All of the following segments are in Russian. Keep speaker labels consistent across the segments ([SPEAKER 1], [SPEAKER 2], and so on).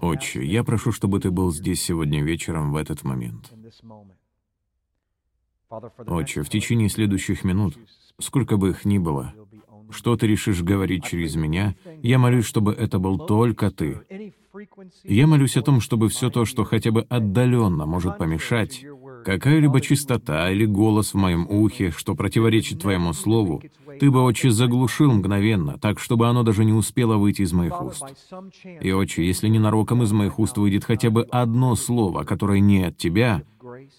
[SPEAKER 1] Отче, я прошу, чтобы ты был здесь сегодня вечером в этот момент. Отче, в течение следующих минут, сколько бы их ни было, что ты решишь говорить через меня, я молюсь, чтобы это был только ты. Я молюсь о том, чтобы все то, что хотя бы отдаленно может помешать, какая-либо чистота или голос в моем ухе, что противоречит твоему слову, ты бы, отче, заглушил мгновенно, так, чтобы оно даже не успело выйти из моих уст. И, отче, если ненароком из моих уст выйдет хотя бы одно слово, которое не от тебя,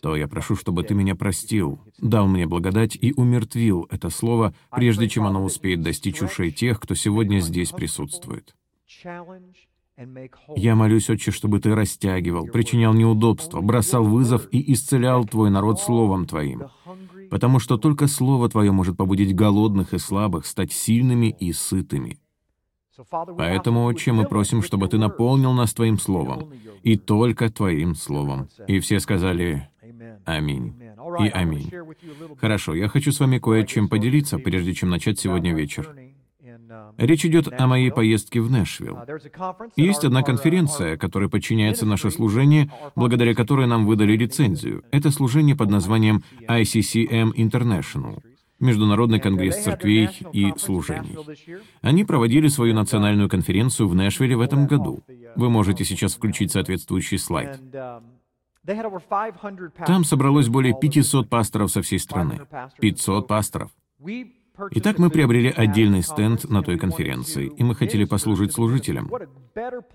[SPEAKER 1] то я прошу, чтобы ты меня простил, дал мне благодать и умертвил это слово, прежде чем оно успеет достичь ушей тех, кто сегодня здесь присутствует. Я молюсь, Отче, чтобы Ты растягивал, причинял неудобства, бросал вызов и исцелял Твой народ Словом Твоим, потому что только Слово Твое может побудить голодных и слабых стать сильными и сытыми. Поэтому, Отче, мы просим, чтобы Ты наполнил нас Твоим Словом, и только Твоим Словом. И все сказали «Аминь» и «Аминь». Хорошо, я хочу с вами кое чем поделиться, прежде чем начать сегодня вечер. Речь идет о моей поездке в Нэшвилл. Есть одна конференция, которой подчиняется наше служение, благодаря которой нам выдали лицензию. Это служение под названием ICCM International. Международный конгресс церквей и служений. Они проводили свою национальную конференцию в Нэшвилле в этом году. Вы можете сейчас включить соответствующий слайд. Там собралось более 500 пасторов со всей страны. 500 пасторов. Итак, мы приобрели отдельный стенд на той конференции, и мы хотели послужить служителям.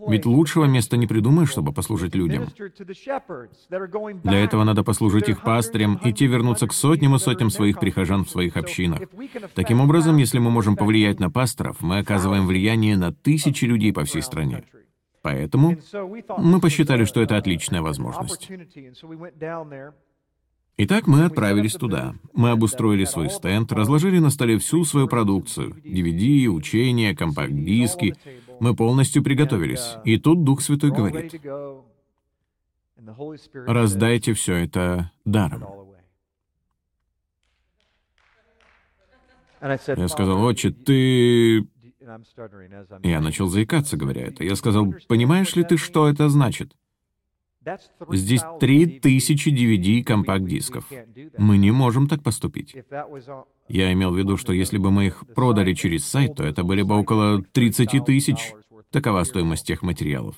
[SPEAKER 1] Ведь лучшего места не придумаешь, чтобы послужить людям. Для этого надо послужить их пастырям, и те вернутся к сотням и сотням своих прихожан в своих общинах. Таким образом, если мы можем повлиять на пасторов, мы оказываем влияние на тысячи людей по всей стране. Поэтому мы посчитали, что это отличная возможность. Итак, мы отправились туда. Мы обустроили свой стенд, разложили на столе всю свою продукцию — DVD, учения, компакт-диски. Мы полностью приготовились. И тут Дух Святой говорит, «Раздайте все это даром». Я сказал, «Отче, ты...» Я начал заикаться, говоря это. Я сказал, «Понимаешь ли ты, что это значит?» Здесь 3000 DVD и компакт-дисков. Мы не можем так поступить. Я имел в виду, что если бы мы их продали через сайт, то это были бы около 30 тысяч. Такова стоимость тех материалов.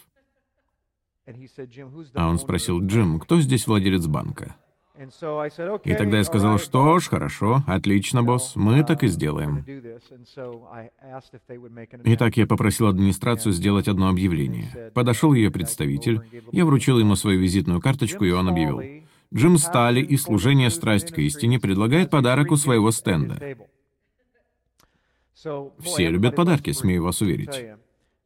[SPEAKER 1] А он спросил, Джим, кто здесь владелец банка? И тогда я сказал, что ж, хорошо, отлично, босс, мы так и сделаем. Итак, я попросил администрацию сделать одно объявление. Подошел ее представитель, я вручил ему свою визитную карточку, и он объявил. Джим Стали из служения «Страсть к истине» предлагает подарок у своего стенда. Все любят подарки, смею вас уверить.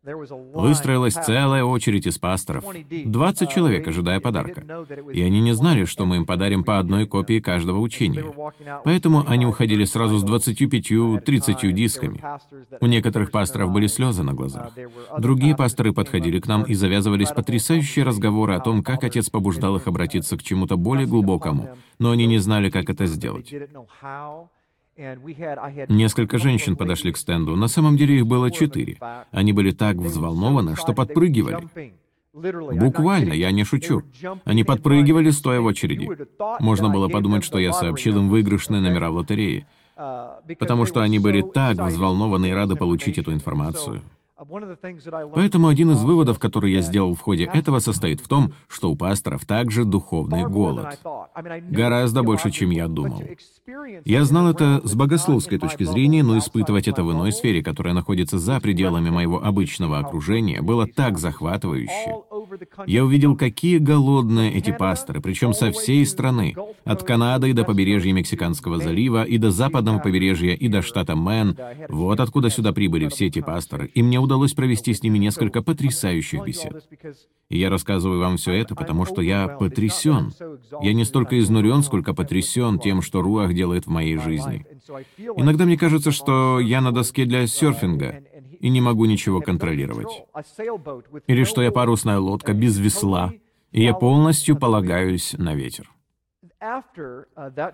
[SPEAKER 1] Выстроилась целая очередь из пасторов. 20 человек, ожидая подарка. И они не знали, что мы им подарим по одной копии каждого учения. Поэтому они уходили сразу с 25-30 дисками. У некоторых пасторов были слезы на глазах. Другие пасторы подходили к нам и завязывались потрясающие разговоры о том, как отец побуждал их обратиться к чему-то более глубокому, но они не знали, как это сделать. Несколько женщин подошли к стенду. На самом деле их было четыре. Они были так взволнованы, что подпрыгивали. Буквально, я не шучу. Они подпрыгивали, стоя в очереди. Можно было подумать, что я сообщил им выигрышные номера в лотерее. Потому что они были так взволнованы и рады получить эту информацию. Поэтому один из выводов, который я сделал в ходе этого, состоит в том, что у пасторов также духовный голод. Гораздо больше, чем я думал. Я знал это с богословской точки зрения, но испытывать это в иной сфере, которая находится за пределами моего обычного окружения, было так захватывающе. Я увидел, какие голодные эти пасторы, причем со всей страны, от Канады до побережья Мексиканского залива, и до западного побережья, и до штата Мэн. Вот откуда сюда прибыли все эти пасторы, и мне удалось провести с ними несколько потрясающих бесед. И я рассказываю вам все это, потому что я потрясен. Я не столько изнурен, сколько потрясен тем, что Руах делает в моей жизни. Иногда мне кажется, что я на доске для серфинга, и не могу ничего контролировать. Или что я парусная лодка без весла, и я полностью полагаюсь на ветер.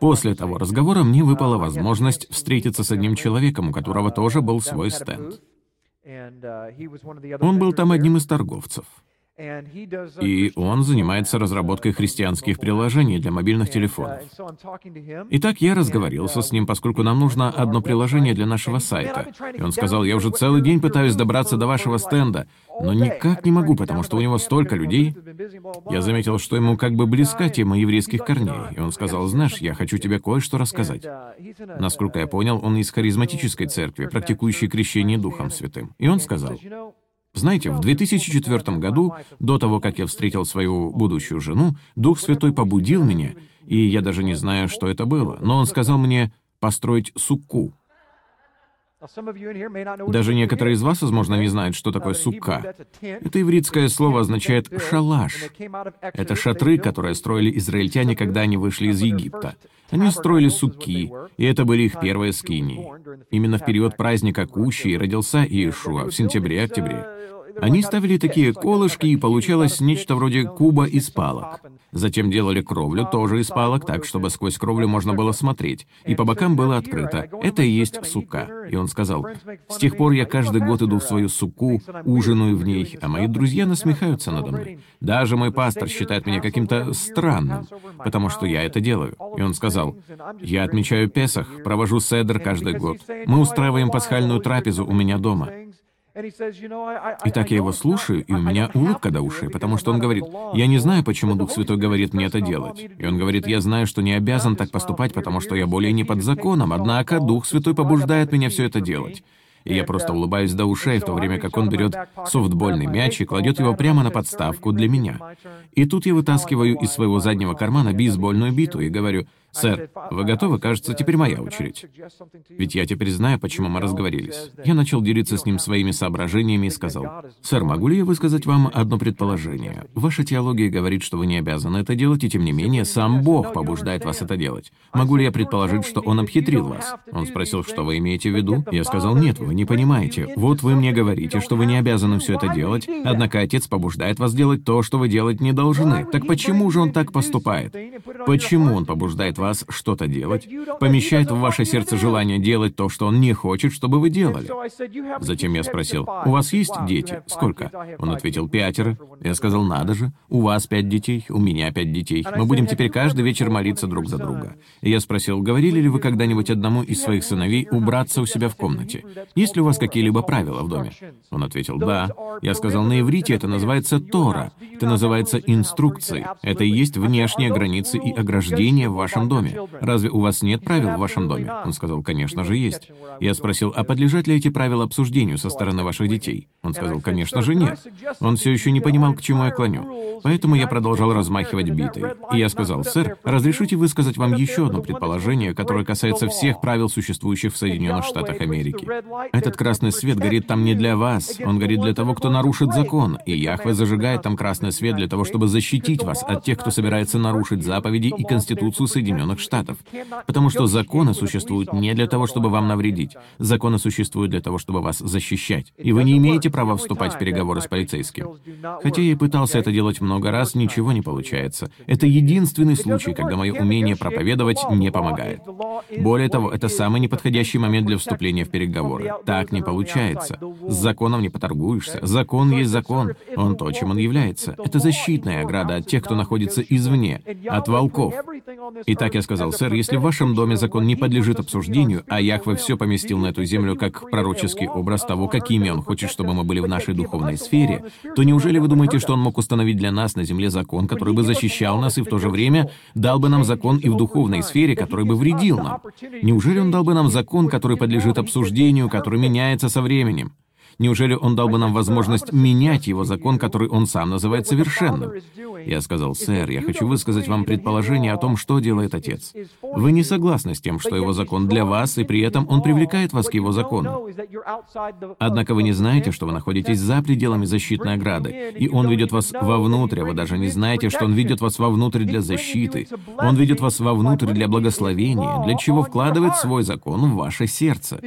[SPEAKER 1] После того разговора мне выпала возможность встретиться с одним человеком, у которого тоже был свой стенд. Он был там одним из торговцев. И он занимается разработкой христианских приложений для мобильных телефонов. Итак, я разговорился с ним, поскольку нам нужно одно приложение для нашего сайта. И он сказал, я уже целый день пытаюсь добраться до вашего стенда, но никак не могу, потому что у него столько людей. Я заметил, что ему как бы близка тема еврейских корней, и он сказал, знаешь, я хочу тебе кое-что рассказать. Насколько я понял, он из харизматической церкви, практикующей крещение Духом Святым. И он сказал, знаете, в 2004 году, до того, как я встретил свою будущую жену, Дух Святой побудил меня, и я даже не знаю, что это было, но он сказал мне построить сукку. Даже некоторые из вас, возможно, не знают, что такое сукка. Это ивритское слово означает «шалаш». Это шатры, которые строили израильтяне, когда они вышли из Египта. Они строили сукки, и это были их первые скинии. Именно в период праздника Кущи родился Иешуа в сентябре-октябре. Они ставили такие колышки, и получалось нечто вроде куба из палок. Затем делали кровлю, тоже из палок, так, чтобы сквозь кровлю можно было смотреть, и по бокам было открыто. Это и есть сука. И он сказал, «С тех пор я каждый год иду в свою суку, ужинаю в ней, а мои друзья насмехаются надо мной. Даже мой пастор считает меня каким-то странным, потому что я это делаю». И он сказал, «Я отмечаю Песах, провожу седр каждый год. Мы устраиваем пасхальную трапезу у меня дома». И так я его слушаю, и у меня улыбка до ушей, потому что он говорит, «Я не знаю, почему Дух Святой говорит мне это делать». И он говорит, «Я знаю, что не обязан так поступать, потому что я более не под законом, однако Дух Святой побуждает меня все это делать». И я просто улыбаюсь до ушей, в то время как он берет софтбольный мяч и кладет его прямо на подставку для меня. И тут я вытаскиваю из своего заднего кармана бейсбольную биту и говорю, «Сэр, вы готовы? Кажется, теперь моя очередь». Ведь я теперь знаю, почему мы разговорились. Я начал делиться с ним своими соображениями и сказал, «Сэр, могу ли я высказать вам одно предположение? Ваша теология говорит, что вы не обязаны это делать, и тем не менее сам Бог побуждает вас это делать. Могу ли я предположить, что Он обхитрил вас?» Он спросил, что вы имеете в виду? Я сказал, «Нет, вы не понимаете. Вот вы мне говорите, что вы не обязаны все это делать, однако Отец побуждает вас делать то, что вы делать не должны. Так почему же Он так поступает? Почему Он побуждает вас что-то делать, помещает в ваше сердце желание делать то, что он не хочет, чтобы вы делали. Затем я спросил, «У вас есть дети? Сколько?» Он ответил, «Пятеро». Я сказал, «Надо же, у вас пять детей, у меня пять детей. Мы будем теперь каждый вечер молиться друг за друга». И я спросил, «Говорили ли вы когда-нибудь одному из своих сыновей убраться у себя в комнате? Есть ли у вас какие-либо правила в доме?» Он ответил, «Да». Я сказал, «На иврите это называется Тора. Это называется инструкции. Это и есть внешние границы и ограждения в вашем доме. Разве у вас нет правил в вашем доме? Он сказал, конечно же есть. Я спросил, а подлежат ли эти правила обсуждению со стороны ваших детей? Он сказал, конечно же нет. Он все еще не понимал, к чему я клоню. Поэтому я продолжал размахивать битой. И я сказал, сэр, разрешите высказать вам еще одно предположение, которое касается всех правил, существующих в Соединенных Штатах Америки. Этот красный свет горит там не для вас, он горит для того, кто нарушит закон, и Яхве зажигает там красный свет для того, чтобы защитить вас от тех, кто собирается нарушить заповеди и Конституцию Соединенных Штатов. Штатов. Потому что законы существуют не для того, чтобы вам навредить. Законы существуют для того, чтобы вас защищать. И вы не имеете права вступать в переговоры с полицейским. Хотя я и пытался это делать много раз, ничего не получается. Это единственный случай, когда мое умение проповедовать не помогает. Более того, это самый неподходящий момент для вступления в переговоры. Так не получается. С законом не поторгуешься. Закон есть закон. Он то, чем он является. Это защитная ограда от тех, кто находится извне, от волков. Итак, я сказал, сэр, если в вашем доме закон не подлежит обсуждению, а Яхве все поместил на эту землю как пророческий образ того, какими он хочет, чтобы мы были в нашей духовной сфере, то неужели вы думаете, что он мог установить для нас на земле закон, который бы защищал нас и в то же время дал бы нам закон и в духовной сфере, который бы вредил нам? Неужели он дал бы нам закон, который подлежит обсуждению, который меняется со временем? Неужели он дал бы нам возможность менять его закон, который он сам называет совершенным? Я сказал, сэр, я хочу высказать вам предположение о том, что делает Отец. Вы не согласны с тем, что его закон для вас, и при этом он привлекает вас к его закону. Однако вы не знаете, что вы находитесь за пределами защитной ограды, и он ведет вас вовнутрь, а вы даже не знаете, что он ведет вас вовнутрь для защиты. Он ведет вас вовнутрь для благословения, для чего вкладывает свой закон в ваше сердце.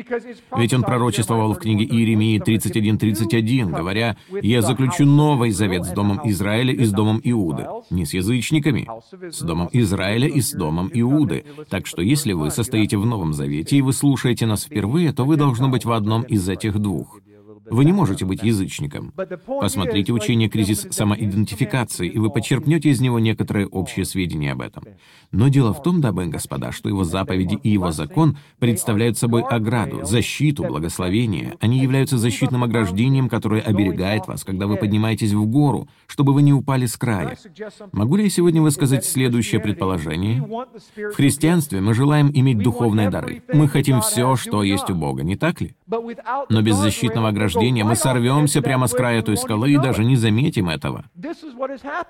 [SPEAKER 1] Ведь он пророчествовал в книге Иеремии 30 31.31, говоря, «Я заключу новый завет с Домом Израиля и с Домом Иуды». Не с язычниками, с Домом Израиля и с Домом Иуды. Так что если вы состоите в Новом Завете и вы слушаете нас впервые, то вы должны быть в одном из этих двух. Вы не можете быть язычником. Посмотрите учение «Кризис самоидентификации», и вы почерпнете из него некоторые общие сведения об этом. Но дело в том, дамы и господа, что его заповеди и его закон представляют собой ограду, защиту, благословение. Они являются защитным ограждением, которое оберегает вас, когда вы поднимаетесь в гору, чтобы вы не упали с края. Могу ли я сегодня высказать следующее предположение? В христианстве мы желаем иметь духовные дары. Мы хотим все, что есть у Бога, не так ли? Но без защитного ограждения мы сорвемся прямо с края той скалы и даже не заметим этого.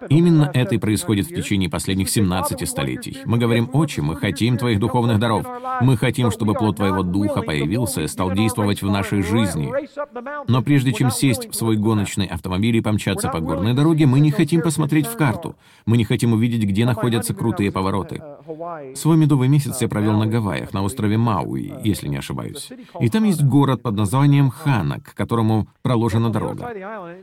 [SPEAKER 1] Именно это и происходит в течение последних 17 столетий. Мы говорим, «Отче, мы хотим Твоих духовных даров. Мы хотим, чтобы плод Твоего Духа появился и стал действовать в нашей жизни». Но прежде чем сесть в свой гоночный автомобиль и помчаться по горной дороге, мы не хотим посмотреть в карту. Мы не хотим увидеть, где находятся крутые повороты. Свой медовый месяц я провел на Гавайях, на острове Мауи, если не ошибаюсь. И там есть город под названием Хана, к которому проложена дорога.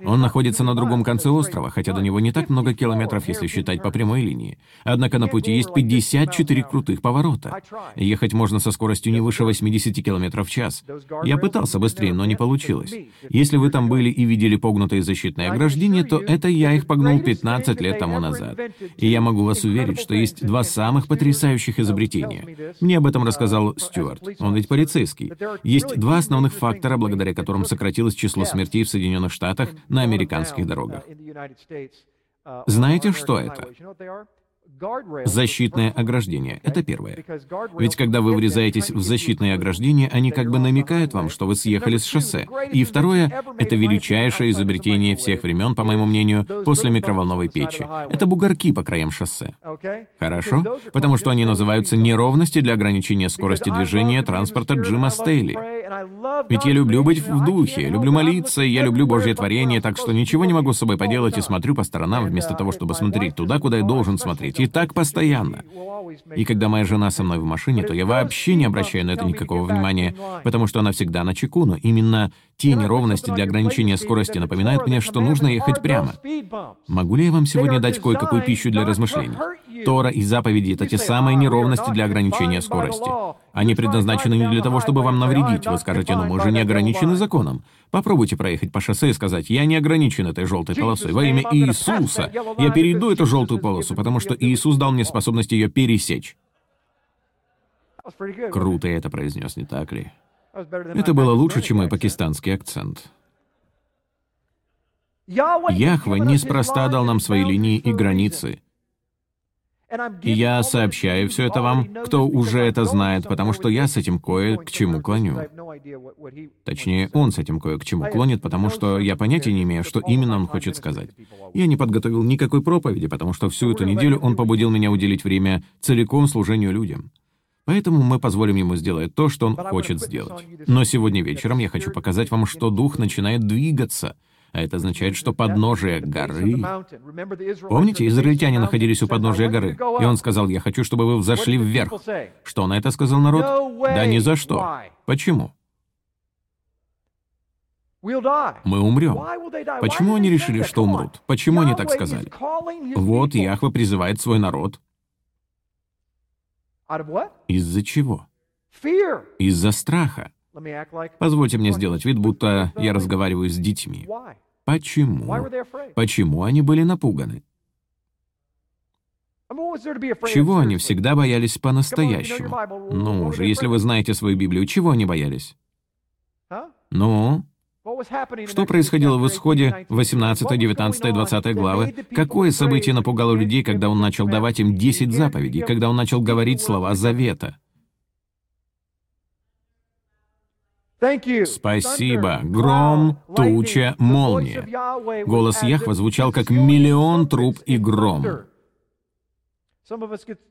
[SPEAKER 1] Он находится на другом конце острова, хотя до него не так много километров, если считать по прямой линии. Однако на пути есть 54 крутых поворота. Ехать можно со скоростью не выше 80 километров в час. Я пытался быстрее, но не получилось. Если вы там были и видели погнутые защитные ограждения, то это я их погнул 15 лет тому назад. И я могу вас уверить, что есть два самых потрясающих изобретения. Мне об этом рассказал Стюарт. Он ведь полицейский. Есть два основных фактора, благодаря которым сократилось число смертей в Соединенных Штатах на американских дорогах. Знаете, что это? Защитное ограждение — это первое. Ведь когда вы врезаетесь в защитное ограждение, они как бы намекают вам, что вы съехали с шоссе. И второе — это величайшее изобретение всех времен, по моему мнению, после микроволновой печи. Это бугорки по краям шоссе. Хорошо? Потому что они называются неровности для ограничения скорости движения транспорта Джима Стейли. Ведь я люблю быть в духе, люблю молиться, я люблю Божье творение, так что ничего не могу с собой поделать и смотрю по сторонам вместо того, чтобы смотреть туда, куда я должен смотреть. Так постоянно. И когда моя жена со мной в машине, то я вообще не обращаю на это никакого внимания, потому что она всегда на чеку, но именно те неровности для ограничения скорости напоминают мне, что нужно ехать прямо. Могу ли я вам сегодня дать кое-какую пищу для размышлений? Тора и заповеди — это те самые неровности для ограничения скорости. Они предназначены не для того, чтобы вам навредить. Вы скажете, но мы же не ограничены законом. Попробуйте проехать по шоссе и сказать, я не ограничен этой желтой полосой. Во имя Иисуса я перейду эту желтую полосу, потому что Иисус дал мне способность ее пересечь. Круто я это произнес, не так ли? Это было лучше, чем мой пакистанский акцент. Яхва неспроста дал нам свои линии и границы. И я сообщаю все это вам, кто уже это знает, потому что я с этим кое к чему клоню. Точнее, он с этим кое к чему клонит, потому что я понятия не имею, что именно он хочет сказать. Я не подготовил никакой проповеди, потому что всю эту неделю он побудил меня уделить время целиком служению людям. Поэтому мы позволим ему сделать то, что он хочет сделать. Но сегодня вечером я хочу показать вам, что дух начинает двигаться — а это означает, что подножие горы... Помните, израильтяне находились у подножия горы, и он сказал, «Я хочу, чтобы вы взошли вверх». Что на это сказал народ? Да ни за что. Почему? Мы умрем. Почему они решили, что умрут? Почему они так сказали? Вот Яхва призывает свой народ. Из-за чего? Из-за страха. Позвольте мне сделать вид, будто я разговариваю с детьми. Почему? Почему они были напуганы? Чего они всегда боялись по-настоящему? Ну же, если вы знаете свою Библию, чего они боялись? Ну? Что происходило в исходе 18, 19, 20 главы? Какое событие напугало людей, когда он начал давать им 10 заповедей, когда он начал говорить слова завета? Спасибо. Гром, туча, молния. Голос Яхва звучал как миллион труб и гром.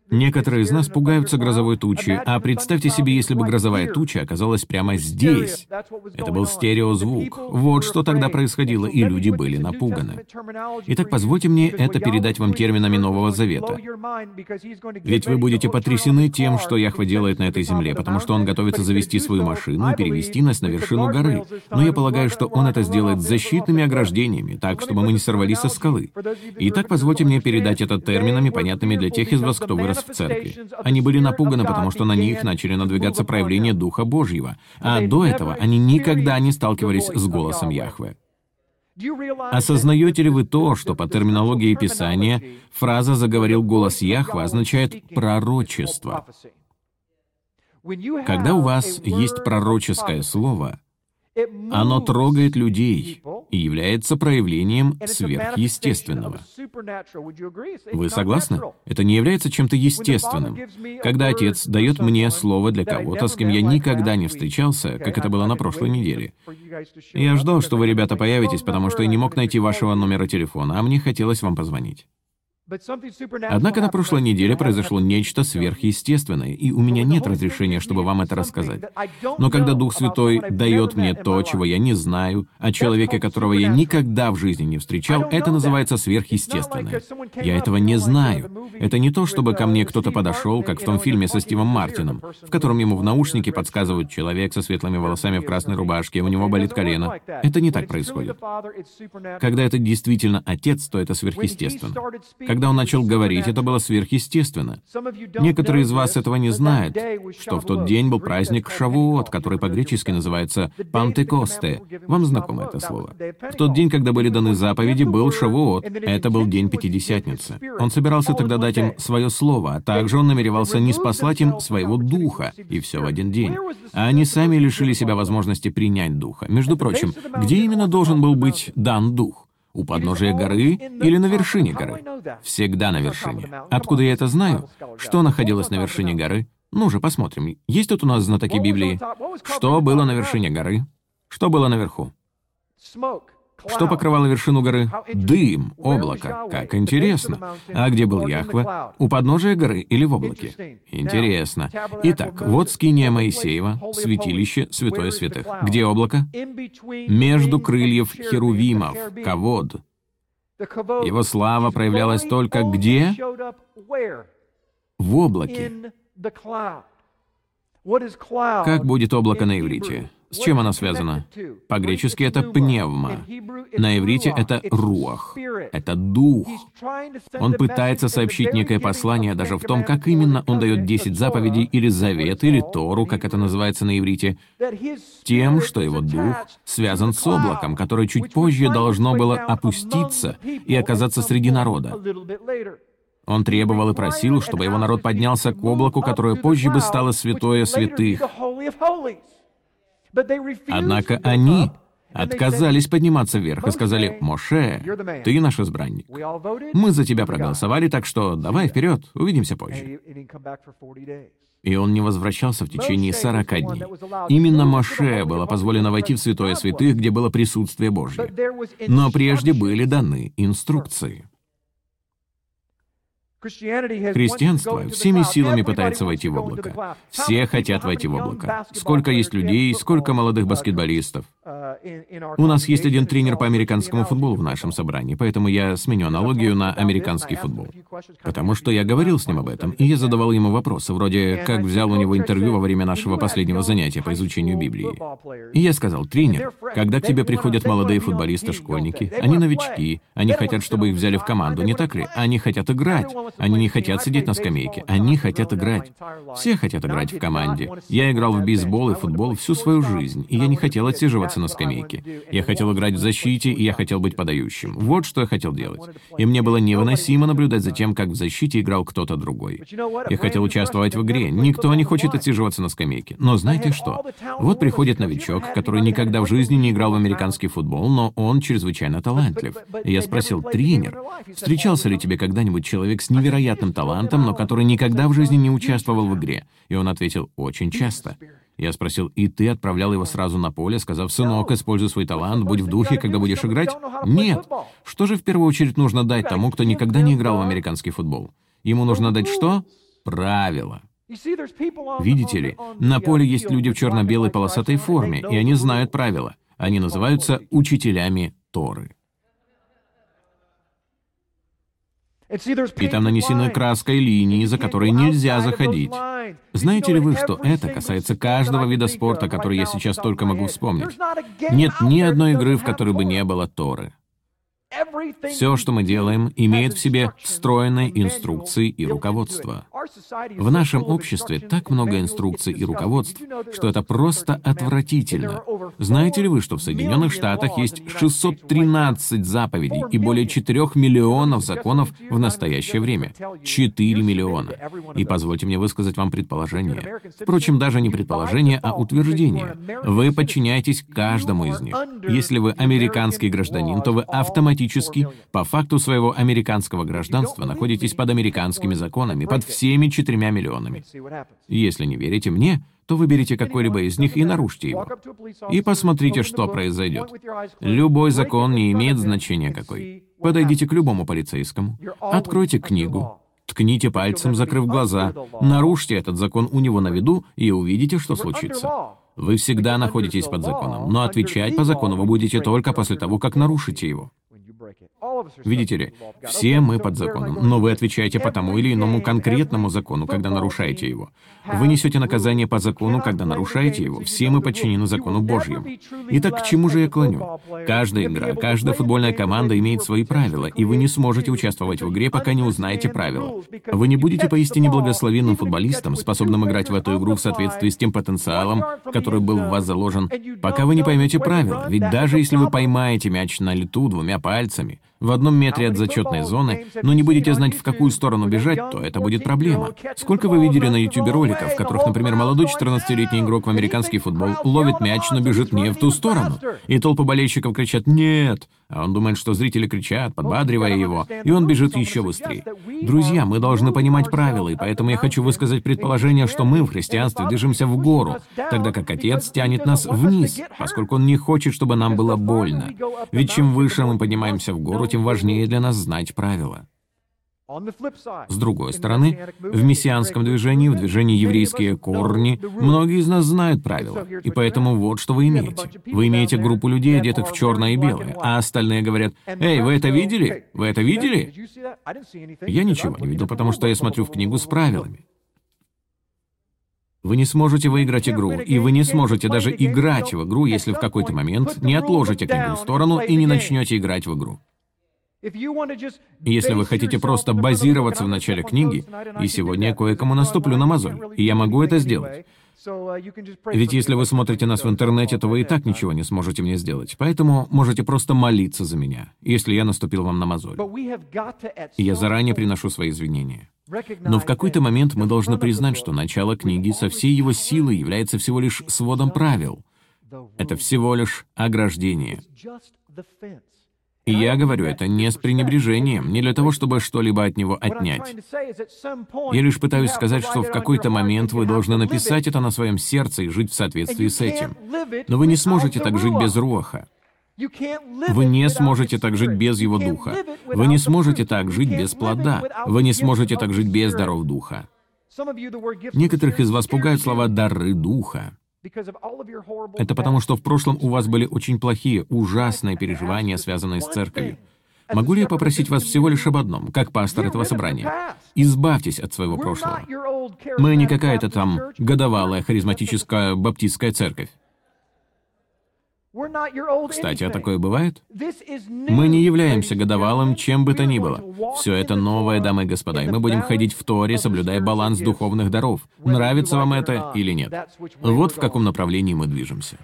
[SPEAKER 1] Некоторые из нас пугаются грозовой тучи, а представьте себе, если бы грозовая туча оказалась прямо здесь. Это был стереозвук. Вот что тогда происходило, и люди были напуганы. Итак, позвольте мне это передать вам терминами Нового Завета. Ведь вы будете потрясены тем, что Яхва делает на этой земле, потому что он готовится завести свою машину и перевести нас на вершину горы. Но я полагаю, что он это сделает с защитными ограждениями, так, чтобы мы не сорвались со скалы. Итак, позвольте мне передать это терминами, понятными для тех, тех из вас, кто вырос в церкви. Они были напуганы, потому что на них начали надвигаться проявления Духа Божьего, а до этого они никогда не сталкивались с голосом Яхве. Осознаете ли вы то, что по терминологии Писания фраза «заговорил голос Яхва» означает «пророчество»? Когда у вас есть пророческое слово, оно трогает людей и является проявлением сверхъестественного. Вы согласны? Это не является чем-то естественным. Когда Отец дает мне слово для кого-то, с кем я никогда не встречался, как это было на прошлой неделе, я ждал, что вы, ребята, появитесь, потому что я не мог найти вашего номера телефона, а мне хотелось вам позвонить. Однако на прошлой неделе произошло нечто сверхъестественное, и у меня нет разрешения, чтобы вам это рассказать. Но когда Дух Святой дает мне то, чего я не знаю, о человеке, которого я никогда в жизни не встречал, это называется сверхъестественное. Я этого не знаю. Это не то, чтобы ко мне кто-то подошел, как в том фильме со Стивом Мартином, в котором ему в наушнике подсказывают человек со светлыми волосами в красной рубашке, у него болит колено. Это не так происходит. Когда это действительно Отец, то это сверхъестественно. Когда он начал говорить, это было сверхъестественно. Некоторые из вас этого не знают, что в тот день был праздник Шавуот, который по-гречески называется Пантекосте. Вам знакомо это слово? В тот день, когда были даны заповеди, был Шавуот. Это был день Пятидесятницы. Он собирался тогда дать им свое слово, а также он намеревался не спаслать им своего духа, и все в один день. А они сами лишили себя возможности принять духа. Между прочим, где именно должен был быть дан дух? У подножия горы или на вершине горы? Всегда на вершине. Откуда я это знаю? Что находилось на вершине горы? Ну же, посмотрим. Есть тут у нас знатоки Библии. Что было на вершине горы? Что было наверху? Что покрывало вершину горы? Дым, облако. Как интересно. А где был Яхва? У подножия горы или в облаке? Интересно. Итак, вот скиния Моисеева, святилище Святое Святых. Где облако? Между крыльев херувимов, ковод. Его слава проявлялась только где? В облаке. Как будет облако на иврите? С чем оно связано? По-гречески это пневма. На иврите это руах. Это дух. Он пытается сообщить некое послание даже в том, как именно он дает 10 заповедей или завет, или Тору, как это называется на иврите, тем, что его дух связан с облаком, которое чуть позже должно было опуститься и оказаться среди народа. Он требовал и просил, чтобы его народ поднялся к облаку, которое позже бы стало святое святых. Однако они отказались подниматься вверх и сказали, «Моше, ты наш избранник. Мы за тебя проголосовали, так что давай вперед, увидимся позже». И он не возвращался в течение сорока дней. Именно Моше было позволено войти в Святое Святых, где было присутствие Божье. Но прежде были даны инструкции. Христианство всеми силами пытается войти в облако. Все хотят войти в облако. Сколько есть людей, сколько молодых баскетболистов. У нас есть один тренер по американскому футболу в нашем собрании, поэтому я сменю аналогию на американский футбол. Потому что я говорил с ним об этом, и я задавал ему вопросы, вроде как взял у него интервью во время нашего последнего занятия по изучению Библии. И я сказал, тренер, когда к тебе приходят молодые футболисты, школьники, они новички, они хотят, чтобы их взяли в команду, не так ли? Они хотят играть. Они не хотят сидеть на скамейке, они хотят играть. Все хотят играть в команде. Я играл в бейсбол и футбол всю свою жизнь, и я не хотел отсиживаться на скамейке. Я хотел играть в защите, и я хотел быть подающим. Вот что я хотел делать. И мне было невыносимо наблюдать за тем, как в защите играл кто-то другой. Я хотел участвовать в игре. Никто не хочет отсиживаться на скамейке. Но знаете что? Вот приходит новичок, который никогда в жизни не играл в американский футбол, но он чрезвычайно талантлив. И я спросил, тренер, встречался ли тебе когда-нибудь человек с невероятным талантом, но который никогда в жизни не участвовал в игре? И он ответил, очень часто. Я спросил, и ты отправлял его сразу на поле, сказав, сынок, используй свой талант, будь в духе, когда будешь играть? Нет. Что же в первую очередь нужно дать тому, кто никогда не играл в американский футбол? Ему нужно дать что? Правила. Видите ли, на поле есть люди в черно-белой полосатой форме, и они знают правила. Они называются учителями Торы. И там нанесены краской линии, за которые нельзя заходить. Знаете ли вы, что это касается каждого вида спорта, который я сейчас только могу вспомнить? Нет ни одной игры, в которой бы не было Торы. Все, что мы делаем, имеет в себе встроенные инструкции и руководство. В нашем обществе так много инструкций и руководств, что это просто отвратительно. Знаете ли вы, что в Соединенных Штатах есть 613 заповедей и более 4 миллионов законов в настоящее время? 4 миллиона. И позвольте мне высказать вам предположение. Впрочем, даже не предположение, а утверждение. Вы подчиняетесь каждому из них. Если вы американский гражданин, то вы автоматически, по факту своего американского гражданства, находитесь под американскими законами, под всеми четырьмя миллионами. Если не верите мне, то выберите какой-либо из них и нарушьте его. И посмотрите, что произойдет. Любой закон не имеет значения какой. Подойдите к любому полицейскому, откройте книгу, ткните пальцем, закрыв глаза, нарушьте этот закон у него на виду и увидите, что случится. Вы всегда находитесь под законом, но отвечать по закону вы будете только после того, как нарушите его. Видите ли, все мы под законом, но вы отвечаете по тому или иному конкретному закону, когда нарушаете его. Вы несете наказание по закону, когда нарушаете его. Все мы подчинены закону Божьему. Итак, к чему же я клоню? Каждая игра, каждая футбольная команда имеет свои правила, и вы не сможете участвовать в игре, пока не узнаете правила. Вы не будете поистине благословенным футболистом, способным играть в эту игру в соответствии с тем потенциалом, который был в вас заложен, пока вы не поймете правила. Ведь даже если вы поймаете мяч на лету двумя пальцами, в одном метре от зачетной зоны, но не будете знать, в какую сторону бежать, то это будет проблема. Сколько вы видели на YouTube роликов, в которых, например, молодой 14-летний игрок в американский футбол ловит мяч, но бежит не в ту сторону, и толпы болельщиков кричат «нет», а он думает, что зрители кричат, подбадривая его, и он бежит еще быстрее. Друзья, мы должны понимать правила, и поэтому я хочу высказать предположение, что мы в христианстве движемся в гору, тогда как Отец тянет нас вниз, поскольку Он не хочет, чтобы нам было больно. Ведь чем выше мы поднимаемся в гору, тем важнее для нас знать правила. С другой стороны, в мессианском движении, в движении еврейские корни, многие из нас знают правила, и поэтому вот что вы имеете. Вы имеете группу людей, одетых в черное и белое, а остальные говорят, «Эй, вы это видели? Вы это видели?» Я ничего не видел, потому что я смотрю в книгу с правилами. Вы не сможете выиграть игру, и вы не сможете даже играть в игру, если в какой-то момент не отложите книгу в сторону и не начнете играть в игру. Если вы хотите просто базироваться в начале книги, и сегодня я кое-кому наступлю на мозоль, и я могу это сделать. Ведь если вы смотрите нас в интернете, то вы и так ничего не сможете мне сделать. Поэтому можете просто молиться за меня, если я наступил вам на мозоль. Я заранее приношу свои извинения. Но в какой-то момент мы должны признать, что начало книги со всей его силой является всего лишь сводом правил. Это всего лишь ограждение. И я говорю это не с пренебрежением, не для того, чтобы что-либо от него отнять. Я лишь пытаюсь сказать, что в какой-то момент вы должны написать это на своем сердце и жить в соответствии с этим. Но вы не сможете так жить без Руаха. Вы не сможете так жить без его духа. Вы не сможете так жить без плода. Вы не сможете так жить без даров духа. Некоторых из вас пугают слова «дары духа». Это потому, что в прошлом у вас были очень плохие, ужасные переживания, связанные с церковью. Могу ли я попросить вас всего лишь об одном, как пастор этого собрания? Избавьтесь от своего прошлого. Мы не какая-то там годовалая харизматическая баптистская церковь. Кстати, а такое бывает? Мы не являемся годовалым, чем бы то ни было. Все это новое, дамы и господа, и мы будем ходить в Торе, соблюдая баланс духовных даров. Нравится вам это или нет? Вот в каком направлении мы движемся.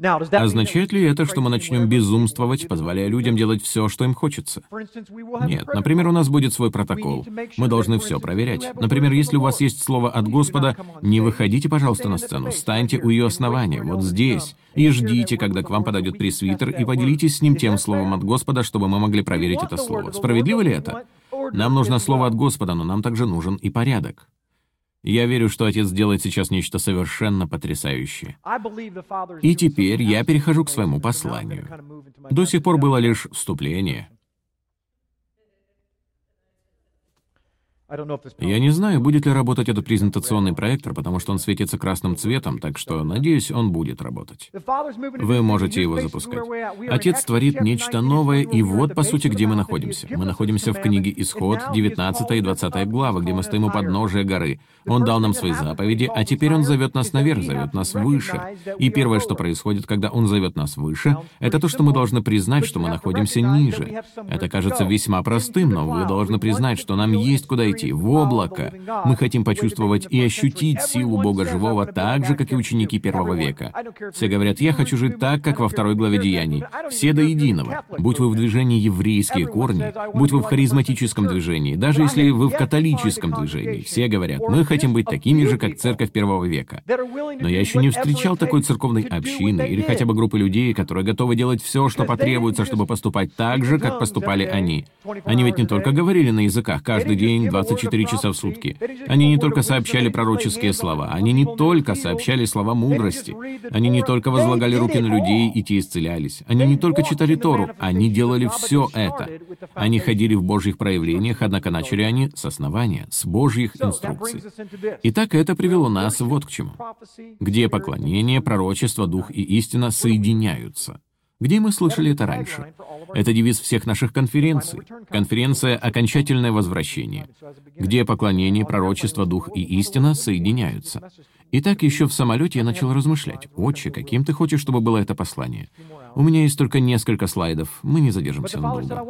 [SPEAKER 1] Означает ли это, что мы начнем безумствовать, позволяя людям делать все, что им хочется? Нет. Например, у нас будет свой протокол. Мы должны все проверять. Например, если у вас есть слово от Господа, не выходите, пожалуйста, на сцену. Станьте у ее основания, вот здесь, и ждите, когда к вам подойдет пресвитер, и поделитесь с ним тем словом от Господа, чтобы мы могли проверить это слово. Справедливо ли это? Нам нужно слово от Господа, но нам также нужен и порядок. Я верю, что Отец делает сейчас нечто совершенно потрясающее. И теперь я перехожу к своему посланию. До сих пор было лишь вступление. Я не знаю, будет ли работать этот презентационный проектор, потому что он светится красным цветом, так что, надеюсь, он будет работать. Вы можете его запускать. Отец творит нечто новое, и вот, по сути, где мы находимся. Мы находимся в книге «Исход», 19 и 20 глава, где мы стоим у подножия горы. Он дал нам свои заповеди, а теперь он зовет нас наверх, зовет нас выше. И первое, что происходит, когда он зовет нас выше, это то, что мы должны признать, что мы находимся ниже. Это кажется весьма простым, но вы должны признать, что нам есть куда идти войти в облако. Мы хотим почувствовать и ощутить силу Бога Живого так же, как и ученики первого века. Все говорят, я хочу жить так, как во второй главе Деяний. Все до единого. Будь вы в движении еврейские корни, будь вы в харизматическом движении, даже если вы в католическом движении, все говорят, мы хотим быть такими же, как церковь первого века. Но я еще не встречал такой церковной общины или хотя бы группы людей, которые готовы делать все, что потребуется, чтобы поступать так же, как поступали они. Они ведь не только говорили на языках каждый день, 20 24 часа в сутки. Они не только сообщали пророческие слова, они не только сообщали слова мудрости, они не только возлагали руки на людей, и те исцелялись, они не только читали Тору, они делали все это. Они ходили в Божьих проявлениях, однако начали они с основания, с Божьих инструкций. Итак, это привело нас вот к чему. Где поклонение, пророчество, дух и истина соединяются. Где мы слышали это раньше? Это девиз всех наших конференций. Конференция «Окончательное возвращение», где поклонение, пророчество, дух и истина соединяются. Итак, еще в самолете я начал размышлять. «Отче, каким ты хочешь, чтобы было это послание?» У меня есть только несколько слайдов, мы не задержимся надолго.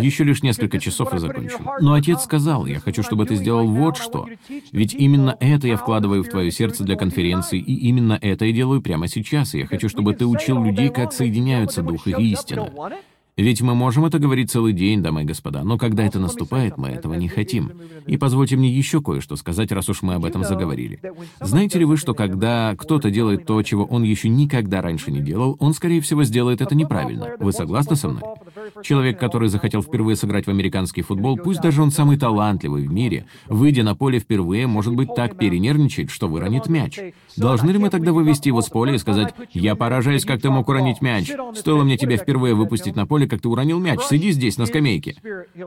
[SPEAKER 1] Еще лишь несколько часов и закончим. Но отец сказал, я хочу, чтобы ты сделал вот что. Ведь именно это я вкладываю в твое сердце для конференции, и именно это я делаю прямо сейчас. И я хочу, чтобы ты учил людей, как соединяются дух и истина. Ведь мы можем это говорить целый день, дамы и господа, но когда это наступает, мы этого не хотим. И позвольте мне еще кое-что сказать, раз уж мы об этом заговорили. Знаете ли вы, что когда кто-то делает то, чего он еще никогда раньше не делал, он, скорее всего, сделает это неправильно. Вы согласны со мной? Человек, который захотел впервые сыграть в американский футбол, пусть даже он самый талантливый в мире, выйдя на поле впервые, может быть, так перенервничает, что выронит мяч. Должны ли мы тогда вывести его с поля и сказать, «Я поражаюсь, как ты мог уронить мяч. Стоило мне тебя впервые выпустить на поле, как ты уронил мяч. Сиди здесь, на скамейке».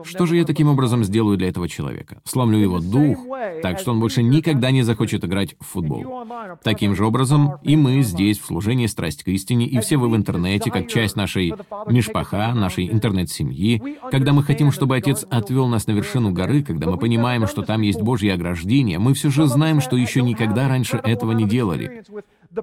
[SPEAKER 1] Что же я таким образом сделаю для этого человека? Сломлю его дух, так что он больше никогда не захочет играть в футбол. Таким же образом, и мы здесь, в служении «Страсть к истине», и все вы в интернете, как часть нашей мишпаха, нашей интернет-семьи, когда мы хотим, чтобы Отец отвел нас на вершину горы, когда мы понимаем, что там есть Божье ограждение, мы все же знаем, что еще никогда раньше этого не делали.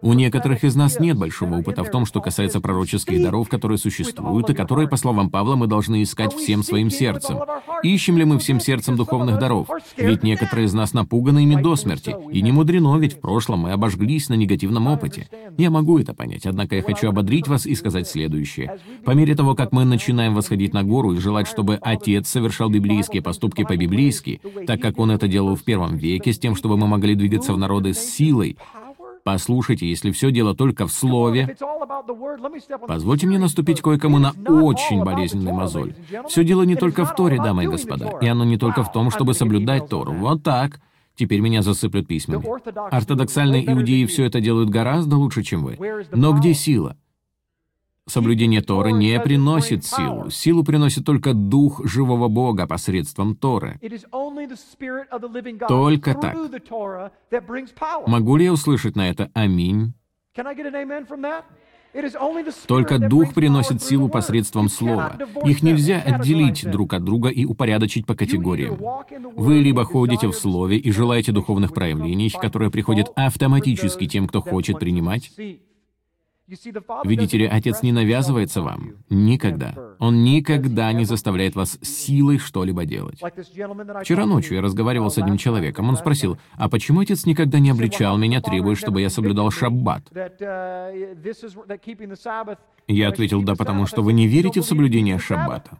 [SPEAKER 1] У некоторых из нас нет большого опыта в том, что касается пророческих даров, которые существуют, и которые, по словам Павла, мы должны искать всем своим сердцем. Ищем ли мы всем сердцем духовных даров? Ведь некоторые из нас напуганы ими до смерти. И не мудрено, ведь в прошлом мы обожглись на негативном опыте. Я могу это понять, однако я хочу ободрить вас и сказать следующее. По мере того, как мы начинаем восходить на гору и желать, чтобы Отец совершал библейские поступки по-библейски, так как Он это делал в первом веке, с тем, чтобы мы могли двигаться в народы с силой, Послушайте, если все дело только в слове, позвольте мне наступить кое-кому на очень болезненный мозоль. Все дело не только в Торе, дамы и господа, и оно не только в том, чтобы соблюдать Тору. Вот так. Теперь меня засыплют письмами. Ортодоксальные иудеи все это делают гораздо лучше, чем вы. Но где сила? Соблюдение Торы не приносит силу. Силу приносит только Дух живого Бога посредством Торы. Только так. Могу ли я услышать на это «Аминь»? Только Дух приносит силу посредством Слова. Их нельзя отделить друг от друга и упорядочить по категориям. Вы либо ходите в Слове и желаете духовных проявлений, которые приходят автоматически тем, кто хочет принимать, Видите ли, Отец не навязывается вам. Никогда. Он никогда не заставляет вас силой что-либо делать. Вчера ночью я разговаривал с одним человеком. Он спросил, а почему Отец никогда не обличал меня, требуя, чтобы я соблюдал шаббат? Я ответил, да потому что вы не верите в соблюдение шаббата.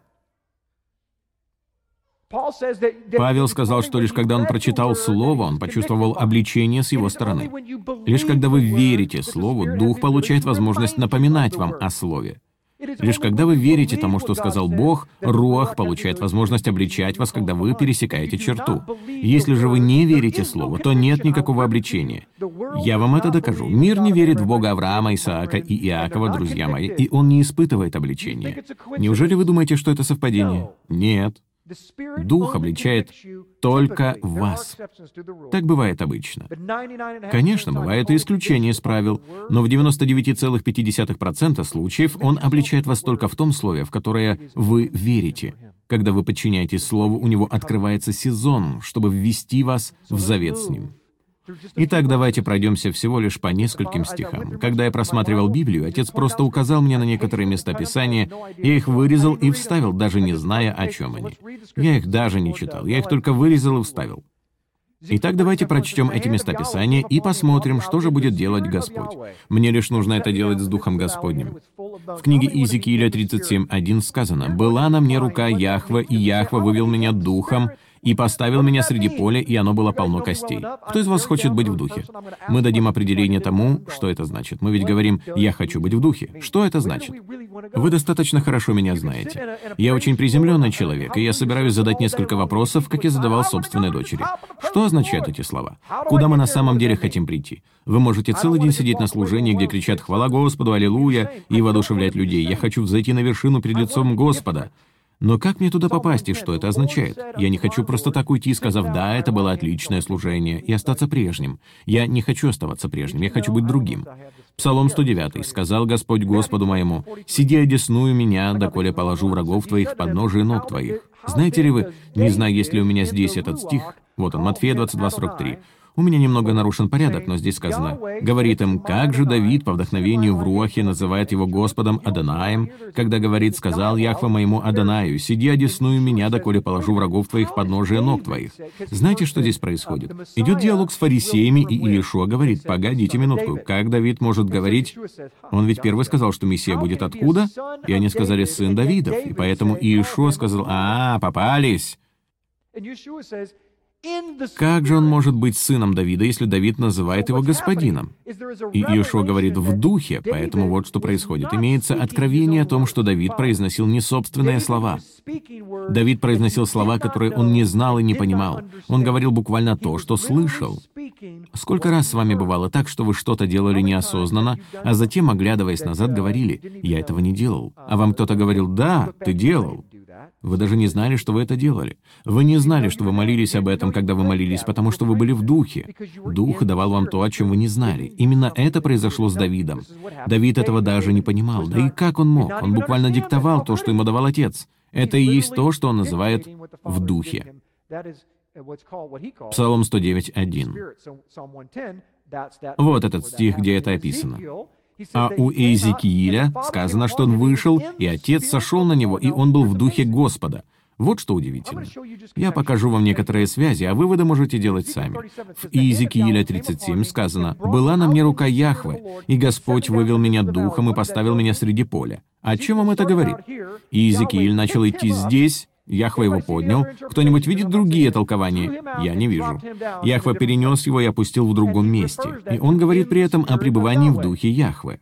[SPEAKER 1] Павел сказал, что лишь когда он прочитал Слово, он почувствовал обличение с его стороны. Лишь когда вы верите Слову, Дух получает возможность напоминать вам о Слове. Лишь когда вы верите тому, что сказал Бог, Руах получает возможность обличать вас, когда вы пересекаете черту. Если же вы не верите Слову, то нет никакого обличения. Я вам это докажу. Мир не верит в Бога Авраама, Исаака и Иакова, друзья мои, и он не испытывает обличения. Неужели вы думаете, что это совпадение? Нет. Дух обличает только вас. Так бывает обычно. Конечно, бывают и исключения из правил, но в 99,5% случаев он обличает вас только в том слове, в которое вы верите. Когда вы подчиняетесь слову, у него открывается сезон, чтобы ввести вас в завет с ним. Итак, давайте пройдемся всего лишь по нескольким стихам. Когда я просматривал Библию, отец просто указал мне на некоторые места Писания, я их вырезал и вставил, даже не зная, о чем они. Я их даже не читал, я их только вырезал и вставил. Итак, давайте прочтем эти места Писания и посмотрим, что же будет делать Господь. Мне лишь нужно это делать с Духом Господним. В книге Иезекииля 37.1 сказано, «Была на мне рука Яхва, и Яхва вывел меня Духом, и поставил меня среди поля, и оно было полно костей. Кто из вас хочет быть в духе? Мы дадим определение тому, что это значит. Мы ведь говорим «я хочу быть в духе». Что это значит? Вы достаточно хорошо меня знаете. Я очень приземленный человек, и я собираюсь задать несколько вопросов, как я задавал собственной дочери. Что означают эти слова? Куда мы на самом деле хотим прийти? Вы можете целый день сидеть на служении, где кричат «Хвала Господу, Аллилуйя!» и воодушевлять людей. «Я хочу взойти на вершину перед лицом Господа». Но как мне туда попасть и что это означает? Я не хочу просто так уйти, сказав «да, это было отличное служение», и остаться прежним. Я не хочу оставаться прежним, я хочу быть другим. Псалом 109. «Сказал Господь Господу моему, сиди одесную меня, доколе положу врагов твоих в подножие ног твоих». Знаете ли вы, не знаю, есть ли у меня здесь этот стих, вот он, Матфея 22, 43. У меня немного нарушен порядок, но здесь сказано, говорит им, как же Давид по вдохновению в Руахе называет его Господом Аданаем, когда говорит, сказал Яхва моему Адонаю, сиди одесную меня, доколе положу врагов твоих под ножие ног твоих. Знаете, что здесь происходит? Идет диалог с фарисеями, и Иешуа говорит, погодите минутку, как Давид может говорить? Он ведь первый сказал, что Мессия будет откуда? И они сказали, сын Давидов, и поэтому Иешуа сказал, а, попались. Как же он может быть сыном Давида, если Давид называет его господином? И Иешуа говорит в духе, поэтому вот что происходит. Имеется откровение о том, что Давид произносил не собственные слова. Давид произносил слова, которые он не знал и не понимал. Он говорил буквально то, что слышал. Сколько раз с вами бывало так, что вы что-то делали неосознанно, а затем, оглядываясь назад, говорили, «Я этого не делал». А вам кто-то говорил, «Да, ты делал». Вы даже не знали, что вы это делали. Вы не знали, что вы молились об этом, когда вы молились, потому что вы были в духе. Дух давал вам то, о чем вы не знали. Именно это произошло с Давидом. Давид этого даже не понимал. Да и как он мог? Он буквально диктовал то, что ему давал отец. Это и есть то, что он называет «в духе». Псалом 109.1. Вот этот стих, где это описано. А у Иезекииля сказано, что он вышел, и отец сошел на него, и он был в духе Господа. Вот что удивительно. Я покажу вам некоторые связи, а выводы можете делать сами. В Иезекииля 37 сказано, «Была на мне рука Яхвы, и Господь вывел меня духом и поставил меня среди поля». О чем вам это говорит? Иезекииль начал идти здесь, Яхва его поднял. Кто-нибудь видит другие толкования? Я не вижу. Яхва перенес его и опустил в другом месте. И он говорит при этом о пребывании в духе Яхвы.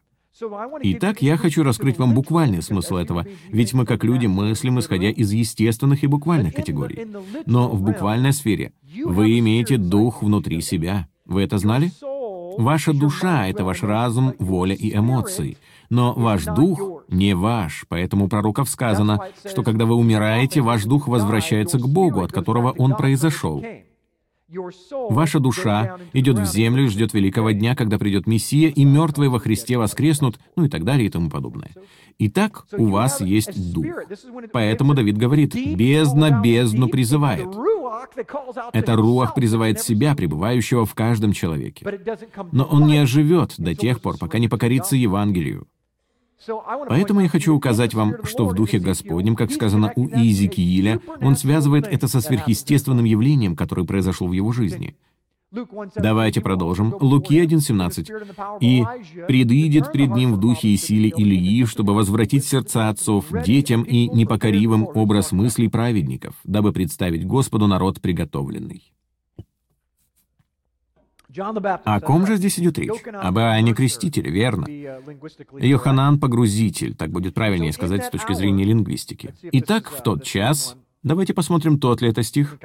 [SPEAKER 1] Итак, я хочу раскрыть вам буквальный смысл этого, ведь мы как люди мыслим, исходя из естественных и буквальных категорий. Но в буквальной сфере вы имеете дух внутри себя. Вы это знали? Ваша душа — это ваш разум, воля и эмоции. Но ваш дух не ваш, поэтому пророков сказано, что когда вы умираете, ваш дух возвращается к Богу, от которого он произошел. Ваша душа идет в землю и ждет великого дня, когда придет Мессия, и мертвые во Христе воскреснут, ну и так далее и тому подобное. Итак, у вас есть дух. Поэтому Давид говорит, «Бездна бездну призывает». Это руах призывает себя, пребывающего в каждом человеке. Но он не оживет до тех пор, пока не покорится Евангелию. Поэтому я хочу указать вам, что в Духе Господнем, как сказано у Иезекииля, он связывает это со сверхъестественным явлением, которое произошло в его жизни. Давайте продолжим. Луки 1.17. «И предыдет пред ним в духе и силе Илии, чтобы возвратить сердца отцов детям и непокоривым образ мыслей праведников, дабы представить Господу народ приготовленный». О ком же здесь идет речь? Об Иоанне Крестителе, верно? Йоханан — погрузитель, так будет правильнее сказать с точки зрения лингвистики. Итак, в тот час... Давайте посмотрим, тот ли это стих.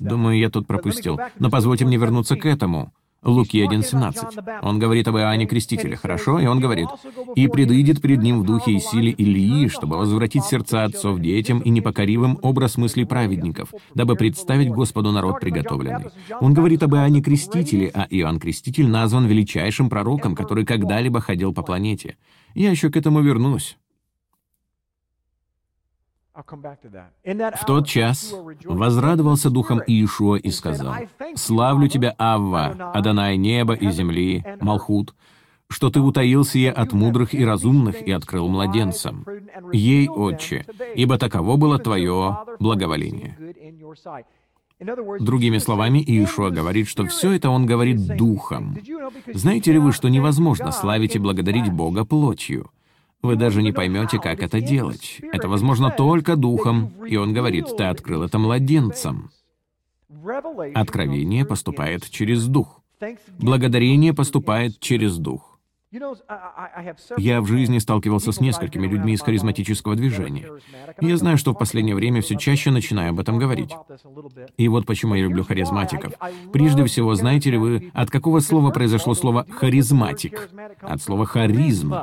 [SPEAKER 1] Думаю, я тут пропустил. Но позвольте мне вернуться к этому. Луки 1.17. Он говорит об Иоанне Крестителе, хорошо? И он говорит, «И предыдет перед ним в духе и силе Илии, чтобы возвратить сердца отцов детям и непокоривым образ мыслей праведников, дабы представить Господу народ приготовленный». Он говорит об Иоанне Крестителе, а Иоанн Креститель назван величайшим пророком, который когда-либо ходил по планете. Я еще к этому вернусь. В тот час возрадовался духом Иешуа и сказал, «Славлю тебя, Авва, Адонай неба и земли, Малхут, что ты утаил сие от мудрых и разумных и открыл младенцам. Ей, Отче, ибо таково было твое благоволение». Другими словами, Иешуа говорит, что все это он говорит духом. Знаете ли вы, что невозможно славить и благодарить Бога плотью? Вы даже не поймете, как это делать. Это возможно только духом. И он говорит, ты открыл это младенцам. Откровение поступает через дух. Благодарение поступает через дух. Я в жизни сталкивался с несколькими людьми из харизматического движения. я знаю, что в последнее время все чаще начинаю об этом говорить. И вот почему я люблю харизматиков. Прежде всего, знаете ли вы, от какого слова произошло слово «харизматик»? От слова «харизм».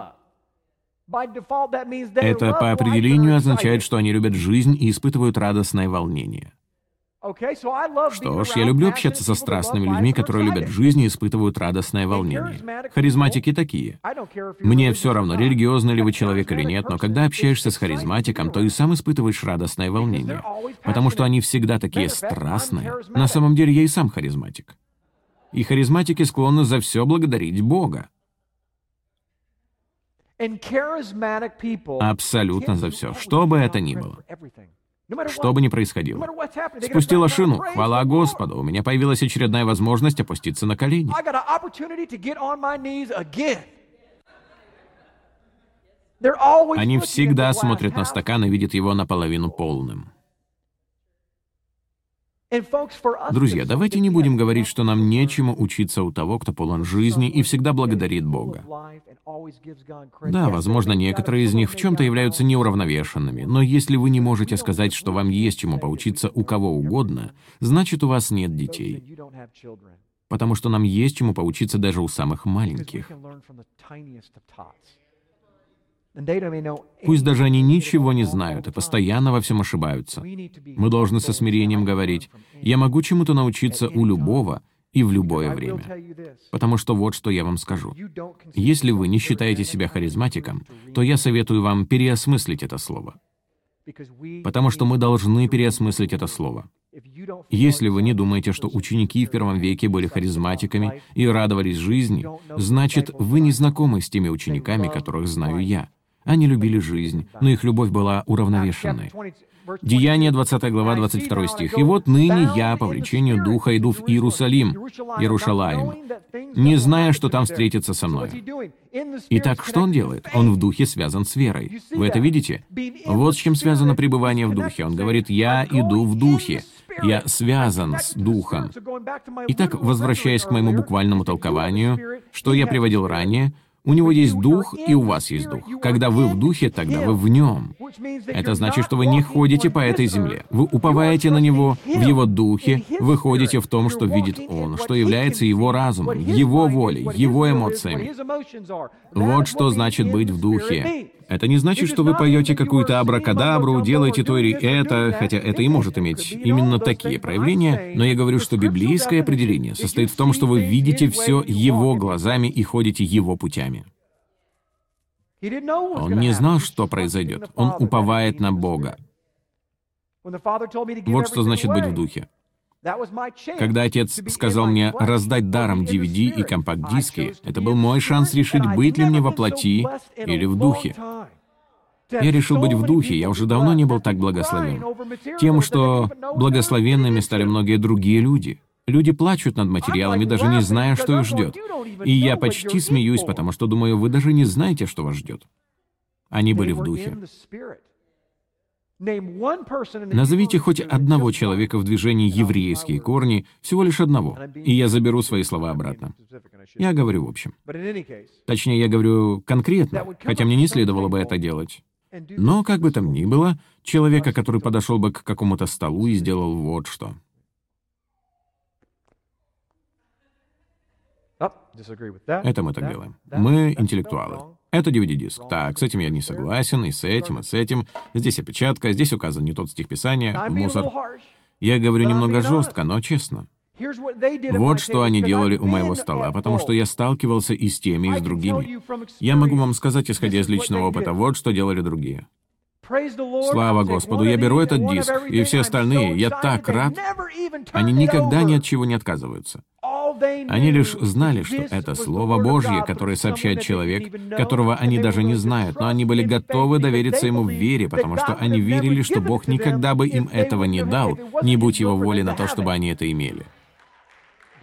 [SPEAKER 1] Это по определению означает, что они любят жизнь и испытывают радостное волнение. Что ж, я люблю общаться со страстными людьми, которые любят жизнь и испытывают радостное волнение. Харизматики такие. Мне все равно, религиозный ли вы человек или нет, но когда общаешься с харизматиком, то и сам испытываешь радостное волнение. Потому что они всегда такие страстные. На самом деле я и сам харизматик. И харизматики склонны за все благодарить Бога. Абсолютно за все, что бы это ни было. Что бы ни происходило. Спустила шину. Хвала Господу, у меня появилась очередная возможность опуститься на колени. Они всегда смотрят на стакан и видят его наполовину полным. Друзья, давайте не будем говорить, что нам нечему учиться у того, кто полон жизни и всегда благодарит Бога. Да, возможно, некоторые из них в чем-то являются неуравновешенными, но если вы не можете сказать, что вам есть чему поучиться у кого угодно, значит, у вас нет детей. Потому что нам есть чему поучиться даже у самых маленьких. Пусть даже они ничего не знают и постоянно во всем ошибаются. Мы должны со смирением говорить, «Я могу чему-то научиться у любого и в любое время». Потому что вот что я вам скажу. Если вы не считаете себя харизматиком, то я советую вам переосмыслить это слово. Потому что мы должны переосмыслить это слово. Если вы не думаете, что ученики в первом веке были харизматиками и радовались жизни, значит, вы не знакомы с теми учениками, которых знаю я. Они любили жизнь, но их любовь была уравновешенной. Деяние 20 глава, 22 стих. «И вот ныне я, по влечению Духа, иду в Иерусалим, Иерушалаем, не зная, что там встретится со мной». Итак, что он делает? Он в Духе связан с верой. Вы это видите? Вот с чем связано пребывание в Духе. Он говорит, «Я иду в Духе». Я связан с Духом. Итак, возвращаясь к моему буквальному толкованию, что я приводил ранее, у него есть дух, и у вас есть дух. Когда вы в духе, тогда вы в нем. Это значит, что вы не ходите по этой земле. Вы уповаете на него, в его духе, вы ходите в том, что видит он, что является его разумом, его волей, его эмоциями. Вот что значит быть в духе. Это не значит, что вы поете какую-то абракадабру, делаете то или это, хотя это и может иметь именно такие проявления, но я говорю, что библейское определение состоит в том, что вы видите все его глазами и ходите его путями. Он не знал, что произойдет. Он уповает на Бога. Вот что значит быть в духе. Когда отец сказал мне раздать даром DVD и компакт-диски, это был мой шанс решить, быть ли мне во плоти или в духе. Я решил быть в духе, я уже давно не был так благословен. Тем, что благословенными стали многие другие люди. Люди плачут над материалами, даже не зная, что их ждет. И я почти смеюсь, потому что думаю, вы даже не знаете, что вас ждет. Они были в духе. Назовите хоть одного человека в движении еврейские корни, всего лишь одного, и я заберу свои слова обратно. Я говорю в общем. Точнее, я говорю конкретно, хотя мне не следовало бы это делать. Но, как бы там ни было, человека, который подошел бы к какому-то столу и сделал вот что. Это мы так делаем. Мы интеллектуалы. Это DVD-диск. Так, с этим я не согласен, и с этим, и с этим. Здесь опечатка, здесь указан не тот стих Писания, мусор. Я говорю немного жестко, но честно. Вот что они делали у моего стола, потому что я сталкивался и с теми, и с другими. Я могу вам сказать, исходя из личного опыта, вот что делали другие. Слава Господу, я беру этот диск, и все остальные, я так рад. Они никогда ни от чего не отказываются. Они лишь знали, что это Слово Божье, которое сообщает человек, которого они даже не знают, но они были готовы довериться ему в вере, потому что они верили, что Бог никогда бы им этого не дал, не будь его воли на то, чтобы они это имели.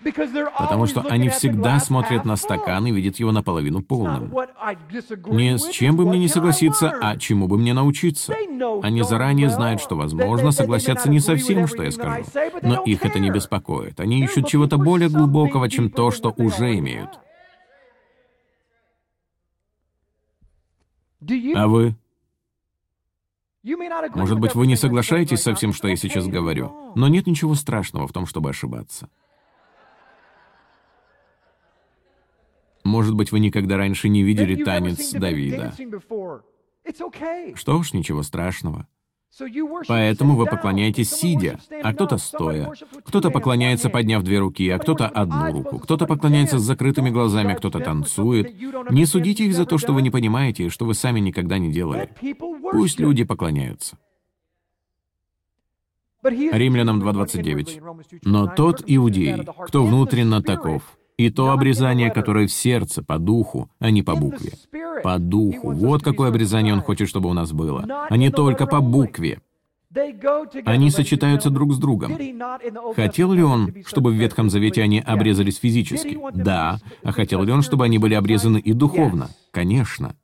[SPEAKER 1] Потому что они всегда смотрят на стакан и видят его наполовину полным. Не с чем бы мне не согласиться, а чему бы мне научиться. Они заранее знают, что, возможно, согласятся не со всем, что я скажу. Но их это не беспокоит. Они ищут чего-то более глубокого, чем то, что уже имеют. А вы? Может быть, вы не соглашаетесь со всем, что я сейчас говорю, но нет ничего страшного в том, чтобы ошибаться. Может быть, вы никогда раньше не видели танец Давида. Что ж, ничего страшного. Поэтому вы поклоняетесь сидя, а кто-то стоя. Кто-то поклоняется, подняв две руки, а кто-то одну руку. Кто-то поклоняется с закрытыми глазами, а кто-то танцует. Не судите их за то, что вы не понимаете и что вы сами никогда не делали. Пусть люди поклоняются. Римлянам 2.29. «Но тот иудей, кто внутренно таков, и то обрезание, которое в сердце, по духу, а не по букве. По духу. Вот какое обрезание он хочет, чтобы у нас было. А не только по букве. Они сочетаются друг с другом. Хотел ли он, чтобы в Ветхом Завете они обрезались физически? Да. А хотел ли он, чтобы они были обрезаны и духовно? Конечно.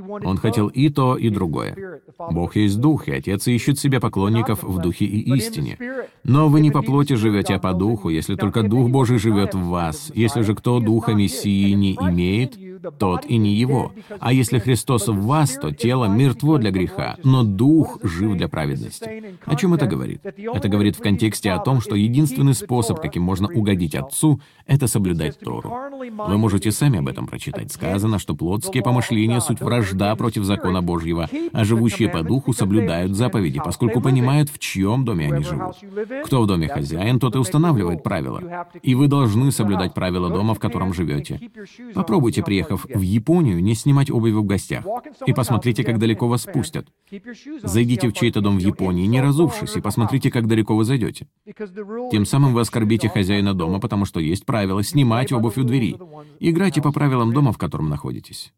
[SPEAKER 1] Он хотел и то, и другое. Бог есть Дух, и Отец ищет себе поклонников в Духе и истине. Но вы не по плоти живете, а по Духу, если только Дух Божий живет в вас. Если же кто Духа Мессии не имеет, тот и не его. А если Христос в вас, то тело мертво для греха, но дух жив для праведности. О чем это говорит? Это говорит в контексте о том, что единственный способ, каким можно угодить Отцу, это соблюдать Тору. Вы можете сами об этом прочитать. Сказано, что плотские помышления — суть вражда против закона Божьего, а живущие по духу соблюдают заповеди, поскольку понимают, в чьем доме они живут. Кто в доме хозяин, тот и устанавливает правила. И вы должны соблюдать правила дома, в котором живете. Попробуйте, приехав приехав в Японию, не снимать обувь в гостях. И посмотрите, как далеко вас спустят. Зайдите в чей-то дом в Японии, не разувшись, и посмотрите, как далеко вы зайдете. Тем самым вы оскорбите хозяина дома, потому что есть правило снимать обувь у двери. Играйте по правилам дома, в котором находитесь.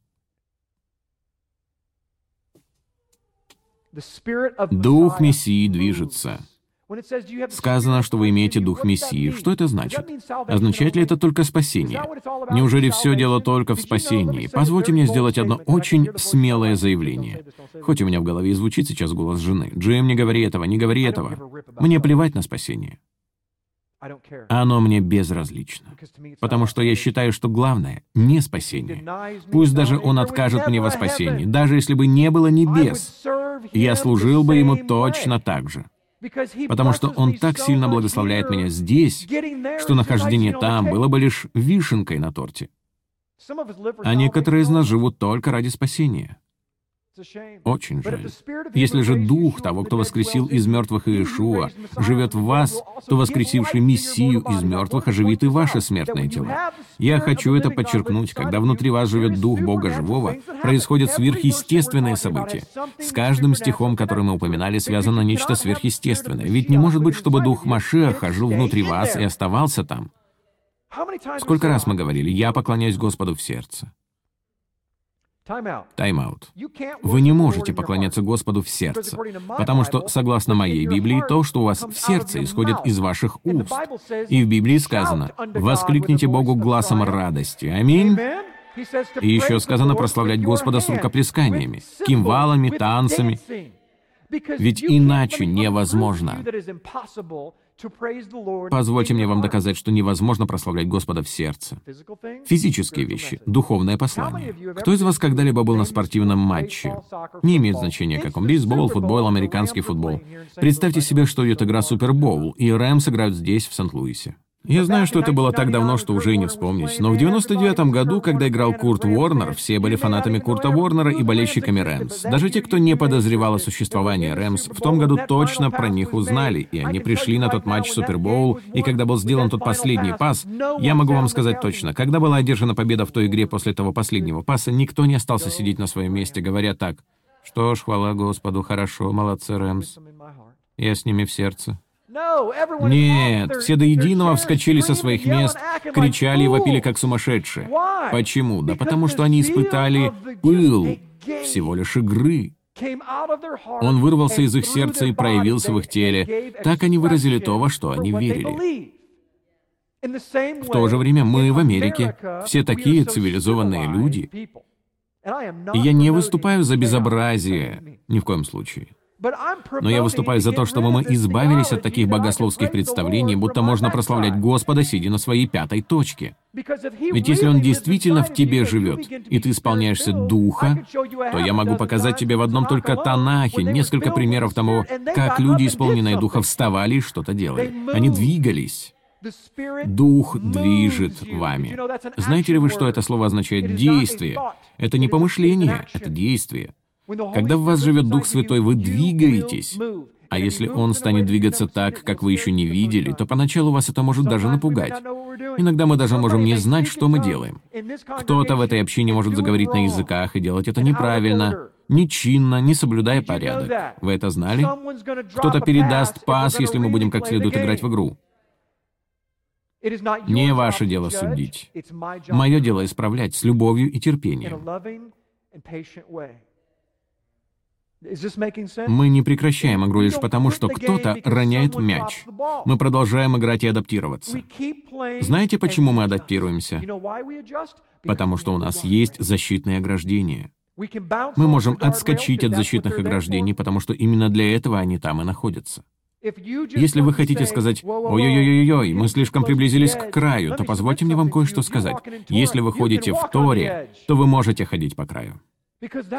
[SPEAKER 1] Дух Мессии движется. Сказано, что вы имеете дух Мессии. Что это значит? Означает ли это только спасение? Неужели все дело только в спасении? Позвольте мне сделать одно очень смелое заявление. Хоть у меня в голове звучит сейчас голос жены. «Джим, не говори этого, не говори этого». Мне плевать на спасение. Оно мне безразлично. Потому что я считаю, что главное — не спасение. Пусть даже он откажет мне во спасении, даже если бы не было небес, я служил бы ему точно так же потому что Он так сильно благословляет меня здесь, что нахождение там было бы лишь вишенкой на торте. А некоторые из нас живут только ради спасения. Очень жаль. Если же Дух того, кто воскресил из мертвых Иешуа, живет в вас, то воскресивший Мессию из мертвых оживит и ваши смертные тела. Я хочу это подчеркнуть. Когда внутри вас живет Дух Бога Живого, происходят сверхъестественные события. С каждым стихом, который мы упоминали, связано нечто сверхъестественное. Ведь не может быть, чтобы Дух Машеха жил внутри вас и оставался там. Сколько раз мы говорили, я поклоняюсь Господу в сердце. Тайм-аут. Вы не можете поклоняться Господу в сердце, потому что, согласно моей Библии, то, что у вас в сердце, исходит из ваших уст. И в Библии сказано «Воскликните Богу глазом радости». Аминь. И еще сказано прославлять Господа с рукоплесканиями, кимвалами, танцами. Ведь иначе невозможно. Позвольте мне вам доказать, что невозможно прославлять Господа в сердце. Физические вещи, духовное послание. Кто из вас когда-либо был на спортивном матче? Не имеет значения, каком бейсбол, футбол, американский футбол. Представьте себе, что идет игра Супербоул, и Рэмс играют здесь, в Сент-Луисе. Я знаю, что это было так давно, что уже и не вспомнить, но в 99-м году, когда играл Курт Уорнер, все были фанатами Курта Уорнера и болельщиками Рэмс. Даже те, кто не подозревал о существовании Рэмс, в том году точно про них узнали, и они пришли на тот матч Супербоул, и когда был сделан тот последний пас, я могу вам сказать точно, когда была одержана победа в той игре после того последнего паса, никто не остался сидеть на своем месте, говоря так, «Что ж, хвала Господу, хорошо, молодцы Рэмс, я с ними в сердце». Нет, все до единого вскочили со своих мест, кричали и вопили как сумасшедшие. Почему? Да потому что они испытали пыл всего лишь игры. Он вырвался из их сердца и проявился в их теле. Так они выразили то, во что они верили. В то же время мы в Америке, все такие цивилизованные люди. И я не выступаю за безобразие, ни в коем случае. Но я выступаю за то, чтобы мы избавились от таких богословских представлений, будто можно прославлять Господа, сидя на своей пятой точке. Ведь если Он действительно в тебе живет, и ты исполняешься Духа, то я могу показать тебе в одном только Танахе несколько примеров того, как люди, исполненные Духа, вставали и что-то делали. Они двигались. Дух движет вами. Знаете ли вы, что это слово означает «действие»? Это не помышление, это действие. Когда в вас живет Дух Святой, вы двигаетесь. А если Он станет двигаться так, как вы еще не видели, то поначалу вас это может даже напугать. Иногда мы даже можем не знать, что мы делаем. Кто-то в этой общине может заговорить на языках и делать это неправильно, нечинно, не соблюдая порядок. Вы это знали? Кто-то передаст пас, если мы будем как следует играть в игру. Не ваше дело судить. Мое дело исправлять с любовью и терпением. Мы не прекращаем игру лишь потому, что кто-то роняет мяч. Мы продолжаем играть и адаптироваться. Знаете, почему мы адаптируемся? Потому что у нас есть защитные ограждения. Мы можем отскочить от защитных ограждений, потому что именно для этого они там и находятся. Если вы хотите сказать «Ой-ой-ой-ой, мы слишком приблизились к краю», то позвольте мне вам кое-что сказать. Если вы ходите в Торе, то вы можете ходить по краю.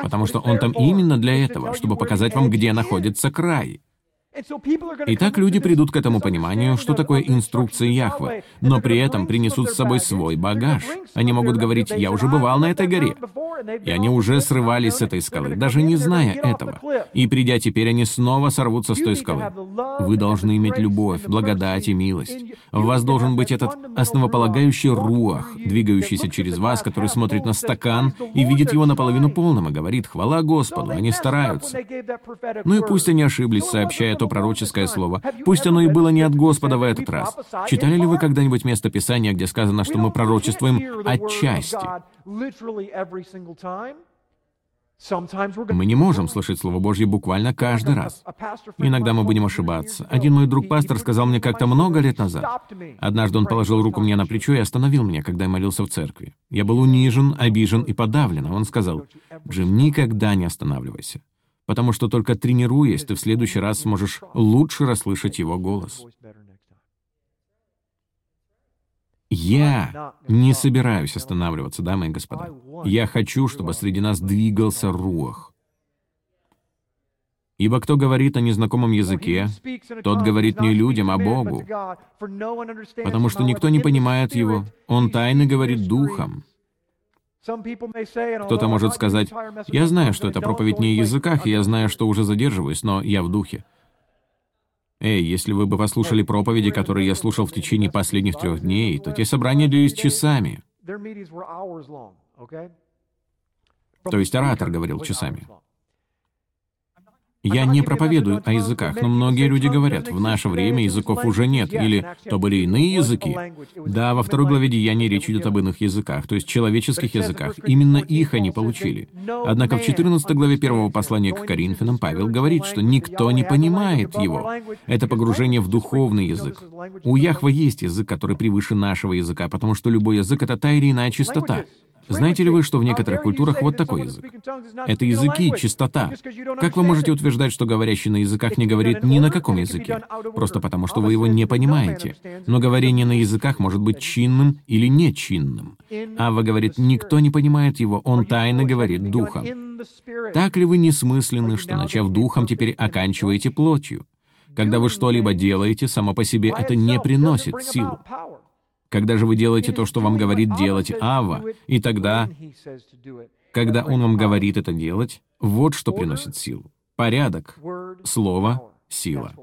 [SPEAKER 1] Потому что он там именно для этого, чтобы показать вам, где находится край. Итак, люди придут к этому пониманию, что такое инструкция Яхве, но при этом принесут с собой свой багаж. Они могут говорить, я уже бывал на этой горе. И они уже срывались с этой скалы, даже не зная этого. И придя теперь, они снова сорвутся с той скалы. Вы должны иметь любовь, благодать и милость. В вас должен быть этот основополагающий руах, двигающийся через вас, который смотрит на стакан и видит его наполовину полным и говорит, хвала Господу, они стараются. Ну и пусть они ошиблись, сообщая то пророческое слово. Пусть оно и было не от Господа в этот раз. Читали ли вы когда-нибудь место Писания, где сказано, что мы пророчествуем отчасти? Мы не можем слышать Слово Божье буквально каждый раз. Иногда мы будем ошибаться. Один мой друг-пастор сказал мне как-то много лет назад. Однажды он положил руку мне на плечо и остановил меня, когда я молился в церкви. Я был унижен, обижен и подавлен. Он сказал, «Джим, никогда не останавливайся потому что только тренируясь, ты в следующий раз сможешь лучше расслышать его голос. Я не собираюсь останавливаться, дамы и господа. Я хочу, чтобы среди нас двигался рух. Ибо кто говорит о незнакомом языке, тот говорит не людям, а Богу, потому что никто не понимает его. Он тайно говорит духом. Кто-то может сказать, «Я знаю, что это проповедь не о языках, и я знаю, что уже задерживаюсь, но я в духе». Эй, если вы бы послушали проповеди, которые я слушал в течение последних трех дней, то те собрания длились часами. То есть оратор говорил часами. Я не проповедую о языках, но многие люди говорят, в наше время языков уже нет, или то были иные языки. Да, во второй главе Деяний речь идет об иных языках, то есть человеческих языках. Именно их они получили. Однако в 14 главе первого послания к Коринфянам Павел говорит, что никто не понимает его. Это погружение в духовный язык. У Яхва есть язык, который превыше нашего языка, потому что любой язык — это та или иная чистота. Знаете ли вы, что в некоторых культурах вот такой язык? Это языки, чистота. Как вы можете утверждать, что говорящий на языках не говорит ни на каком языке? Просто потому, что вы его не понимаете. Но говорение на языках может быть чинным или нечинным. Ава говорит, никто не понимает его, он тайно говорит духом. Так ли вы несмысленны, что, начав духом, теперь оканчиваете плотью? Когда вы что-либо делаете, само по себе это не приносит силу. Когда же вы делаете то, что вам говорит делать Ава, и тогда, когда он вам говорит это делать, вот что приносит силу. Порядок, слово, сила.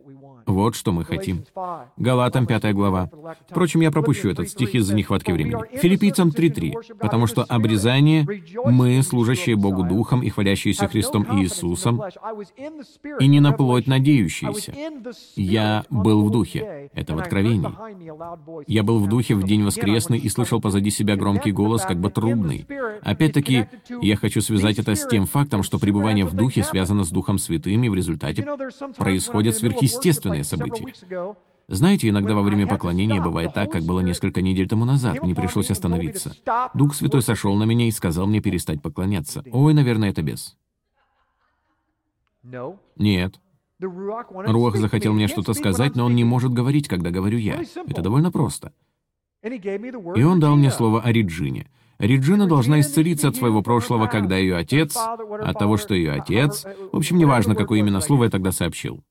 [SPEAKER 1] Вот что мы хотим. Галатам 5 глава. Впрочем, я пропущу этот стих из-за нехватки времени. Филиппийцам 3.3. Потому что обрезание мы, служащие Богу Духом и хвалящиеся Христом Иисусом, и не на плоть надеющиеся. Я был в Духе. Это в Откровении. Я был в Духе в день воскресный и слышал позади себя громкий голос, как бы трубный. Опять-таки, я хочу связать это с тем фактом, что пребывание в Духе связано с Духом Святым, и в результате происходят сверхъестественные важное событие. Знаете, иногда во время поклонения бывает так, как было несколько недель тому назад. Мне пришлось остановиться. Дух Святой сошел на меня и сказал мне перестать поклоняться. Ой, наверное, это бес. Нет. Руах захотел мне что-то сказать, но он не может говорить, когда говорю я. Это довольно просто. И он дал мне слово о Реджине. Реджина должна исцелиться от своего прошлого, когда ее отец, от того, что ее отец... В общем, неважно, какое именно слово я тогда сообщил.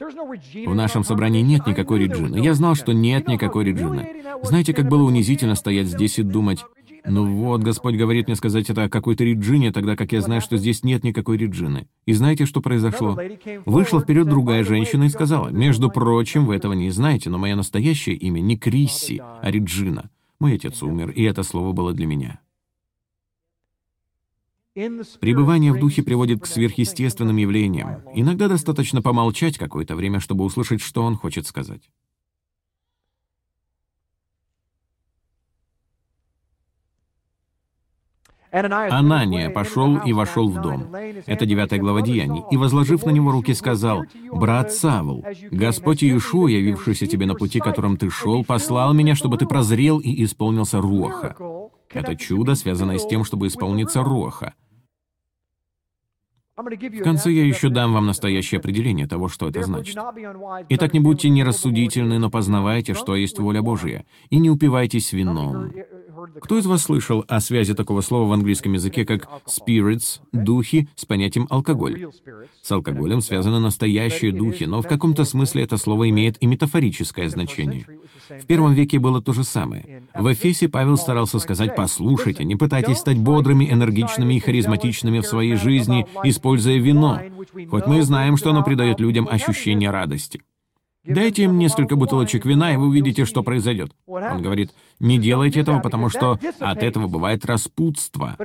[SPEAKER 1] В нашем собрании нет никакой Реджины. Я знал, что нет никакой Реджины. Знаете, как было унизительно стоять здесь и думать, ну вот, Господь говорит мне сказать это о какой-то Реджине, тогда как я знаю, что здесь нет никакой Реджины. И знаете, что произошло? Вышла вперед другая женщина и сказала, между прочим, вы этого не знаете, но мое настоящее имя не Крисси, а Реджина. Мой отец умер, и это слово было для меня. Пребывание в духе приводит к сверхъестественным явлениям. Иногда достаточно помолчать какое-то время, чтобы услышать, что он хочет сказать. Анания пошел и вошел в дом. Это 9 глава Деяний. И, возложив на него руки, сказал, «Брат Савл, Господь Иешуа, явившийся тебе на пути, которым ты шел, послал меня, чтобы ты прозрел и исполнился Руаха». Это чудо, связанное с тем, чтобы исполниться Руаха. В конце я еще дам вам настоящее определение того, что это значит. Итак, не будьте нерассудительны, но познавайте, что есть воля Божия, и не упивайтесь вином. Кто из вас слышал о связи такого слова в английском языке, как spirits, духи, с понятием алкоголь? С алкоголем связаны настоящие духи, но в каком-то смысле это слово имеет и метафорическое значение. В первом веке было то же самое. В Эфесе Павел старался сказать, послушайте, не пытайтесь стать бодрыми, энергичными и харизматичными в своей жизни, используя вино, хоть мы и знаем, что оно придает людям ощущение радости. Дайте им несколько бутылочек вина, и вы увидите, что произойдет. Он говорит, не делайте этого, потому что от этого бывает распутство.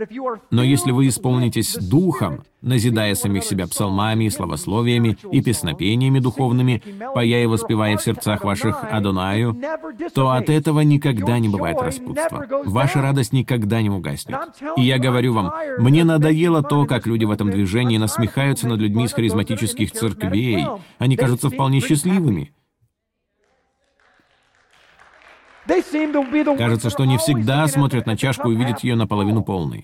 [SPEAKER 1] Но если вы исполнитесь духом, назидая самих себя псалмами, словословиями и песнопениями духовными, поя и воспевая в сердцах ваших Адонаю, то от этого никогда не бывает распутства. Ваша радость никогда не угаснет. И я говорю вам, мне надоело то, как люди в этом движении насмехаются над людьми из харизматических церквей. Они кажутся вполне счастливыми. Кажется, что они всегда смотрят на чашку и видят ее наполовину полной.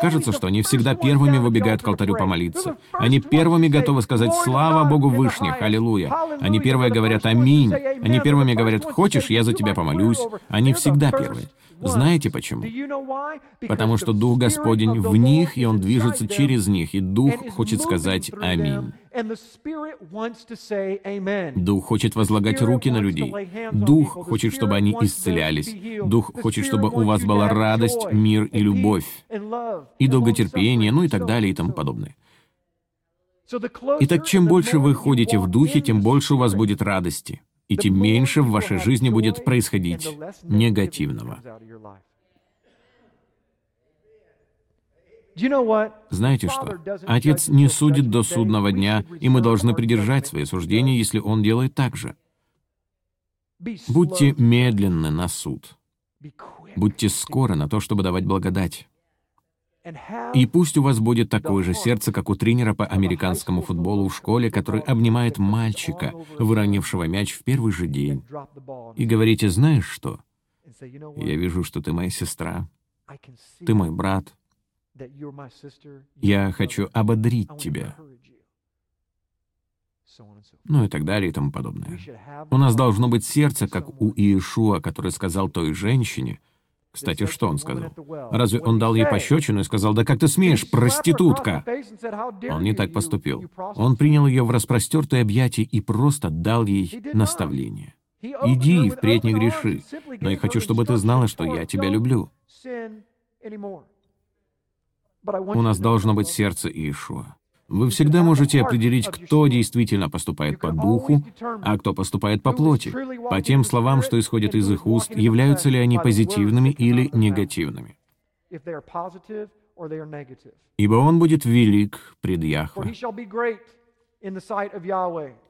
[SPEAKER 1] Кажется, что они всегда первыми выбегают к алтарю помолиться. Они первыми готовы сказать «Слава Богу Вышних! Аллилуйя!» Они первые говорят «Аминь!» Они первыми говорят «Хочешь, я за тебя помолюсь?» Они всегда первые. Знаете почему? Потому что Дух Господень в них, и Он движется через них, и Дух хочет сказать «Аминь». Дух хочет возлагать руки на людей. Дух хочет, чтобы они исцелялись. Дух хочет, чтобы у вас была радость, мир и любовь, и долготерпение, ну и так далее и тому подобное. Итак, чем больше вы ходите в Духе, тем больше у вас будет радости и тем меньше в вашей жизни будет происходить негативного. Знаете что? Отец не судит до судного дня, и мы должны придержать свои суждения, если он делает так же. Будьте медленны на суд. Будьте скоры на то, чтобы давать благодать. И пусть у вас будет такое же сердце, как у тренера по американскому футболу в школе, который обнимает мальчика, выронившего мяч в первый же день. И говорите, знаешь что? Я вижу, что ты моя сестра. Ты мой брат. Я хочу ободрить тебя. Ну и так далее и тому подобное. У нас должно быть сердце, как у Иешуа, который сказал той женщине — кстати, что он сказал? Разве он дал ей пощечину и сказал, «Да как ты смеешь, проститутка?» Он не так поступил. Он принял ее в распростертое объятие и просто дал ей наставление. Иди и впредь не греши. Но я хочу, чтобы ты знала, что я тебя люблю. У нас должно быть сердце Иешуа. Вы всегда можете определить, кто действительно поступает по духу, а кто поступает по плоти, по тем словам, что исходят из их уст, являются ли они позитивными или негативными. Ибо он будет велик пред Яхве.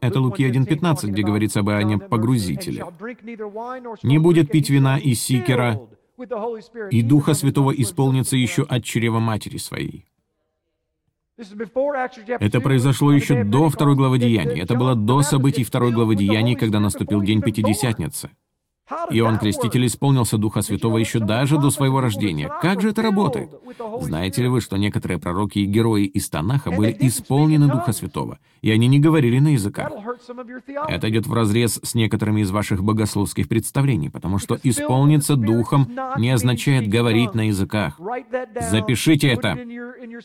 [SPEAKER 1] Это Луки 1.15, где говорится об Иоанне Погрузителе. «Не будет пить вина и сикера, и Духа Святого исполнится еще от чрева матери своей». Это произошло еще до второй главы Деяний. Это было до событий второй главы Деяний, когда наступил день Пятидесятницы. Иоанн Креститель исполнился Духа Святого еще даже до своего рождения. Как же это работает? Знаете ли вы, что некоторые пророки и герои из Танаха были исполнены Духа Святого, и они не говорили на языках? Это идет вразрез с некоторыми из ваших богословских представлений, потому что исполниться Духом не означает говорить на языках. Запишите это.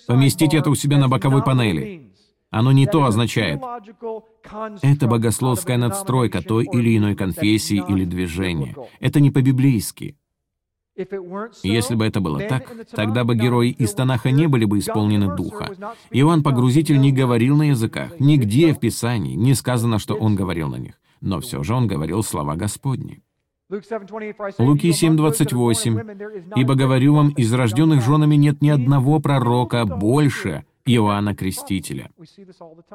[SPEAKER 1] Поместите это у себя на боковой панели. Оно не то означает. Это богословская надстройка той или иной конфессии или движения. Это не по-библейски. Если бы это было так, тогда бы герои из Танаха не были бы исполнены Духа. Иоанн Погрузитель не говорил на языках. Нигде в Писании не сказано, что он говорил на них. Но все же он говорил слова Господни. Луки 7:28. «Ибо говорю вам, из рожденных женами нет ни одного пророка больше, Иоанна Крестителя.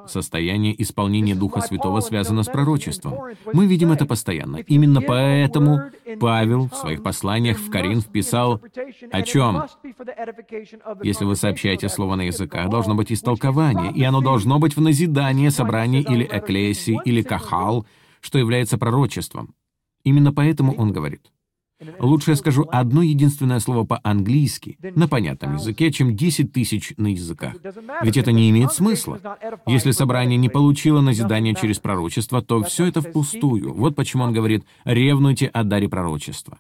[SPEAKER 1] Состояние исполнения Духа Святого связано с пророчеством. Мы видим это постоянно. Именно поэтому Павел в своих посланиях в Коринф писал о чем? Если вы сообщаете слово на языках, должно быть истолкование, и оно должно быть в назидание, собрании или эклесии, или кахал, что является пророчеством. Именно поэтому он говорит. Лучше я скажу одно единственное слово по-английски, на понятном языке, чем 10 тысяч на языках. Ведь это не имеет смысла. Если собрание не получило назидания через пророчество, то все это впустую. Вот почему он говорит «ревнуйте о даре пророчества».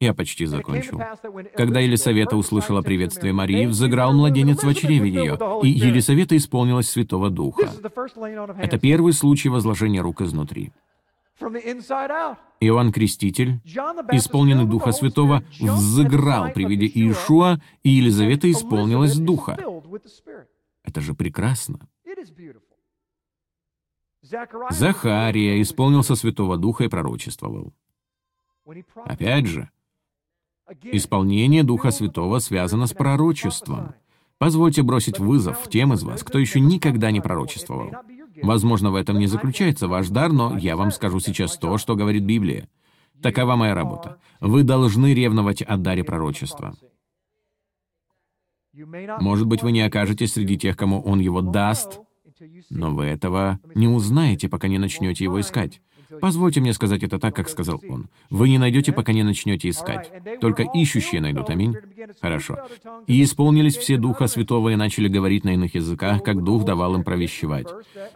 [SPEAKER 1] Я почти закончил. Когда Елисавета услышала приветствие Марии, взыграл младенец в чреве ее, и Елисавета исполнилась Святого Духа. Это первый случай возложения рук изнутри. Иоанн Креститель, исполненный Духа Святого, взыграл при виде Иешуа, и Елизавета исполнилась Духа. Это же прекрасно. Захария исполнился Святого Духа и пророчествовал. Опять же, исполнение Духа Святого связано с пророчеством. Позвольте бросить вызов тем из вас, кто еще никогда не пророчествовал. Возможно, в этом не заключается ваш дар, но я вам скажу сейчас то, что говорит Библия. Такова моя работа. Вы должны ревновать о даре пророчества. Может быть, вы не окажетесь среди тех, кому он его даст, но вы этого не узнаете, пока не начнете его искать. Позвольте мне сказать это так, как сказал он. Вы не найдете, пока не начнете искать. Только ищущие найдут. Аминь. Хорошо. И исполнились все Духа Святого и начали говорить на иных языках, как Дух давал им провещевать.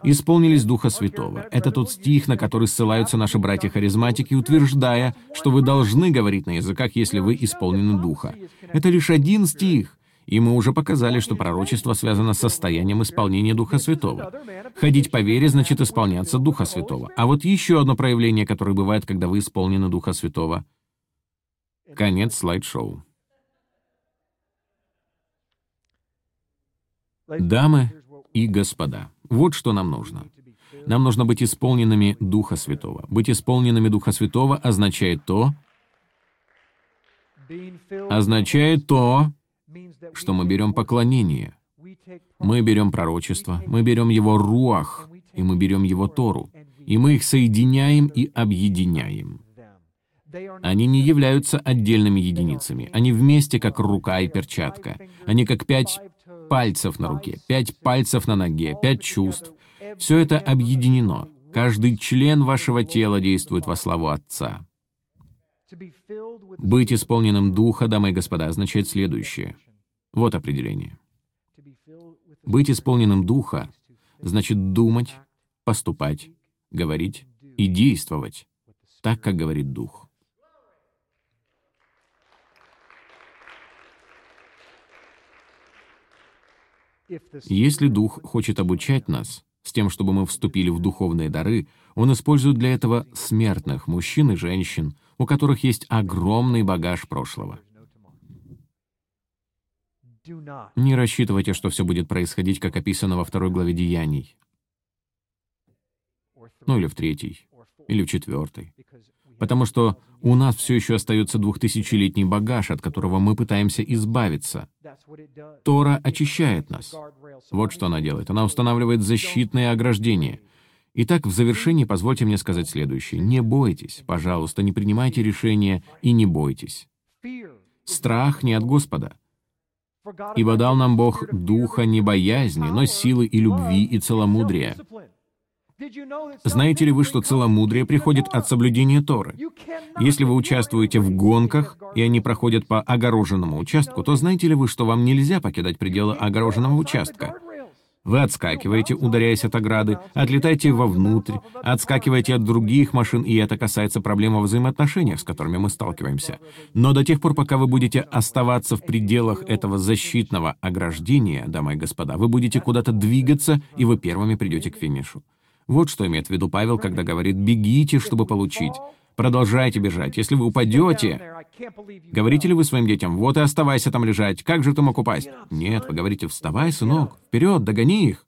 [SPEAKER 1] Исполнились Духа Святого. Это тот стих, на который ссылаются наши братья-харизматики, утверждая, что вы должны говорить на языках, если вы исполнены Духа. Это лишь один стих. И мы уже показали, что пророчество связано с состоянием исполнения Духа Святого. Ходить по вере значит исполняться Духа Святого. А вот еще одно проявление, которое бывает, когда вы исполнены Духа Святого. Конец слайд-шоу. Дамы и господа, вот что нам нужно. Нам нужно быть исполненными Духа Святого. Быть исполненными Духа Святого означает то, означает то, что мы берем поклонение. Мы берем пророчество, мы берем его руах, и мы берем его Тору, и мы их соединяем и объединяем. Они не являются отдельными единицами. Они вместе, как рука и перчатка. Они как пять пальцев на руке, пять пальцев на ноге, пять чувств. Все это объединено. Каждый член вашего тела действует во славу Отца. Быть исполненным Духа, дамы и господа, означает следующее. Вот определение. Быть исполненным Духа значит думать, поступать, говорить и действовать так, как говорит Дух. Если Дух хочет обучать нас, с тем, чтобы мы вступили в духовные дары, Он использует для этого смертных, мужчин и женщин, у которых есть огромный багаж прошлого. Не рассчитывайте, что все будет происходить, как описано во второй главе Деяний. Ну или в третьей, или в четвертой. Потому что у нас все еще остается двухтысячелетний багаж, от которого мы пытаемся избавиться. Тора очищает нас. Вот что она делает. Она устанавливает защитные ограждения. Итак, в завершении позвольте мне сказать следующее. Не бойтесь, пожалуйста, не принимайте решения и не бойтесь. Страх не от Господа. Ибо дал нам Бог духа не боязни, но силы и любви и целомудрия. Знаете ли вы, что целомудрие приходит от соблюдения Торы? Если вы участвуете в гонках, и они проходят по огороженному участку, то знаете ли вы, что вам нельзя покидать пределы огороженного участка? Вы отскакиваете, ударяясь от ограды, отлетаете вовнутрь, отскакиваете от других машин, и это касается проблем во взаимоотношениях, с которыми мы сталкиваемся. Но до тех пор, пока вы будете оставаться в пределах этого защитного ограждения, дамы и господа, вы будете куда-то двигаться, и вы первыми придете к финишу. Вот что имеет в виду Павел, когда говорит «бегите, чтобы получить». Продолжайте бежать. Если вы упадете, говорите ли вы своим детям, вот и оставайся там лежать, как же ты мог упасть? Нет, вы говорите, вставай, сынок, вперед, догони их.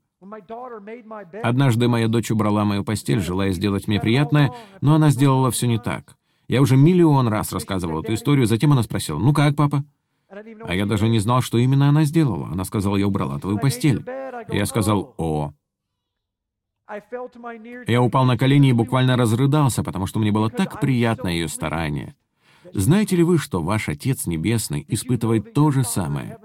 [SPEAKER 1] Однажды моя дочь убрала мою постель, желая сделать мне приятное, но она сделала все не так. Я уже миллион раз рассказывал эту историю, затем она спросила, «Ну как, папа?» А я даже не знал, что именно она сделала. Она сказала, «Я убрала твою постель». Я сказал, «О, я упал на колени и буквально разрыдался, потому что мне было так приятно ее старание. Знаете ли вы, что ваш Отец Небесный испытывает то же самое?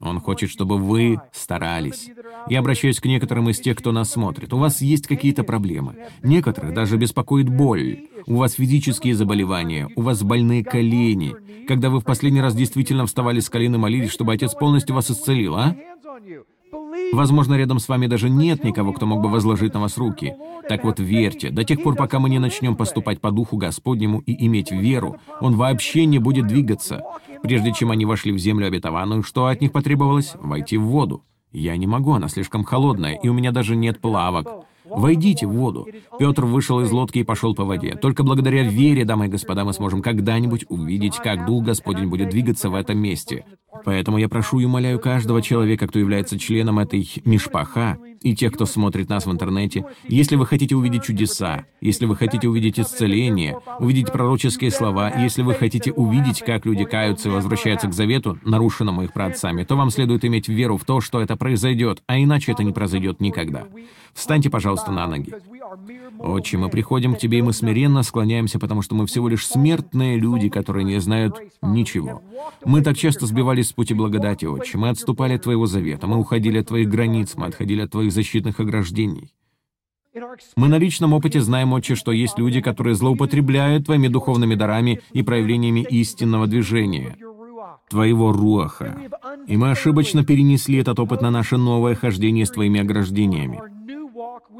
[SPEAKER 1] Он хочет, чтобы вы старались. Я обращаюсь к некоторым из тех, кто нас смотрит. У вас есть какие-то проблемы. Некоторых даже беспокоит боль. У вас физические заболевания, у вас больные колени. Когда вы в последний раз действительно вставали с колен и молились, чтобы Отец полностью вас исцелил, а? Возможно, рядом с вами даже нет никого, кто мог бы возложить на вас руки. Так вот, верьте, до тех пор, пока мы не начнем поступать по Духу Господнему и иметь веру, Он вообще не будет двигаться. Прежде чем они вошли в землю обетованную, что от них потребовалось? Войти в воду. Я не могу, она слишком холодная, и у меня даже нет плавок. Войдите в воду. Петр вышел из лодки и пошел по воде. Только благодаря вере, дамы и господа, мы сможем когда-нибудь увидеть, как Дух Господень будет двигаться в этом месте. Поэтому я прошу и умоляю каждого человека, кто является членом этой мишпаха, и тех, кто смотрит нас в интернете, если вы хотите увидеть чудеса, если вы хотите увидеть исцеление, увидеть пророческие слова, если вы хотите увидеть, как люди каются и возвращаются к завету, нарушенному их праотцами, то вам следует иметь веру в то, что это произойдет, а иначе это не произойдет никогда. Встаньте, пожалуйста, на ноги. Отче, мы приходим к Тебе, и мы смиренно склоняемся, потому что мы всего лишь смертные люди, которые не знают ничего. Мы так часто сбивались с пути благодати, Отче. Мы отступали от Твоего завета, мы уходили от Твоих границ, мы отходили от Твоих защитных ограждений. Мы на личном опыте знаем, Отче, что есть люди, которые злоупотребляют Твоими духовными дарами и проявлениями истинного движения, Твоего Руаха. И мы ошибочно перенесли этот опыт на наше новое хождение с Твоими ограждениями.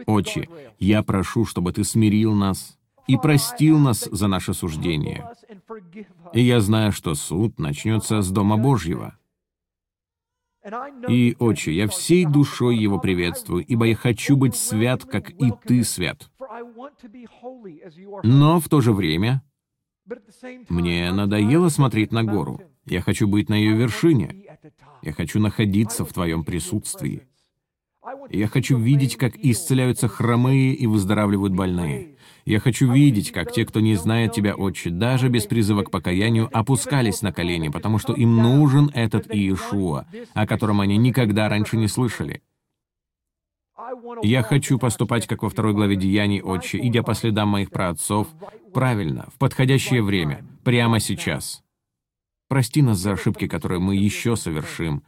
[SPEAKER 1] Отче, я прошу, чтобы Ты смирил нас и простил нас за наше суждение. И я знаю, что суд начнется с Дома Божьего. И, Отче, я всей душой его приветствую, ибо я хочу быть свят, как и Ты свят. Но в то же время мне надоело смотреть на гору. Я хочу быть на ее вершине. Я хочу находиться в Твоем присутствии. Я хочу видеть, как исцеляются хромые и выздоравливают больные. Я хочу видеть, как те, кто не знает Тебя, Отче, даже без призыва к покаянию, опускались на колени, потому что им нужен этот Иешуа, о котором они никогда раньше не слышали. Я хочу поступать, как во второй главе Деяний, Отче, идя по следам моих праотцов, правильно, в подходящее время, прямо сейчас. Прости нас за ошибки, которые мы еще совершим,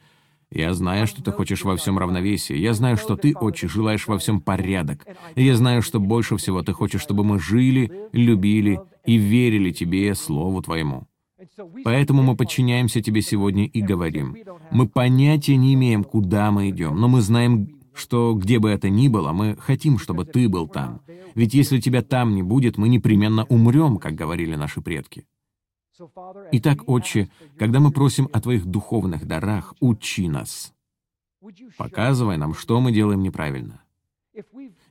[SPEAKER 1] я знаю, что ты хочешь во всем равновесие. Я знаю, что ты, отче, желаешь во всем порядок. Я знаю, что больше всего ты хочешь, чтобы мы жили, любили и верили тебе, Слову Твоему. Поэтому мы подчиняемся тебе сегодня и говорим. Мы понятия не имеем, куда мы идем, но мы знаем, что где бы это ни было, мы хотим, чтобы ты был там. Ведь если тебя там не будет, мы непременно умрем, как говорили наши предки. Итак, Отче, когда мы просим о Твоих духовных дарах, учи нас. Показывай нам, что мы делаем неправильно.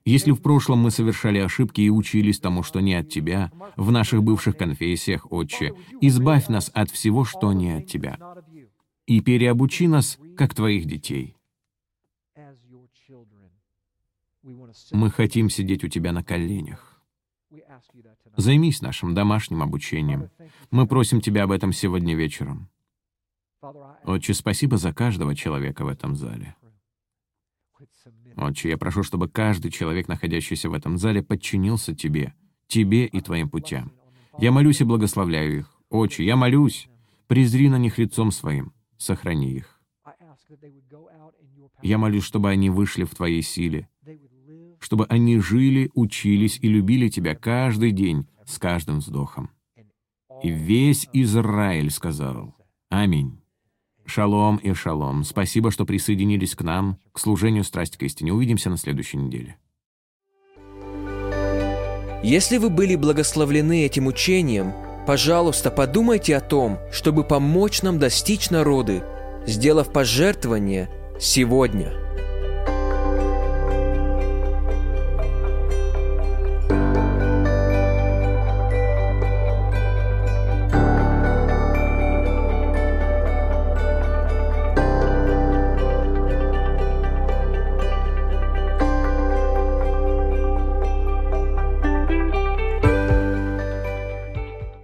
[SPEAKER 1] Если в прошлом мы совершали ошибки и учились тому, что не от Тебя, в наших бывших конфессиях, Отче, избавь нас от всего, что не от Тебя, и переобучи нас, как Твоих детей. Мы хотим сидеть у Тебя на коленях. Займись нашим домашним обучением. Мы просим Тебя об этом сегодня вечером. Отче, спасибо за каждого человека в этом зале. Отче, я прошу, чтобы каждый человек, находящийся в этом зале, подчинился Тебе, Тебе и Твоим путям. Я молюсь и благословляю их. Отче, я молюсь, презри на них лицом Своим, сохрани их. Я молюсь, чтобы они вышли в Твоей силе, чтобы они жили, учились и любили Тебя каждый день с каждым вздохом. И весь Израиль сказал «Аминь». Шалом и шалом. Спасибо, что присоединились к нам, к служению «Страсть к истине». Увидимся на следующей неделе.
[SPEAKER 2] Если вы были благословлены этим учением, пожалуйста, подумайте о том, чтобы помочь нам достичь народы, сделав пожертвование сегодня –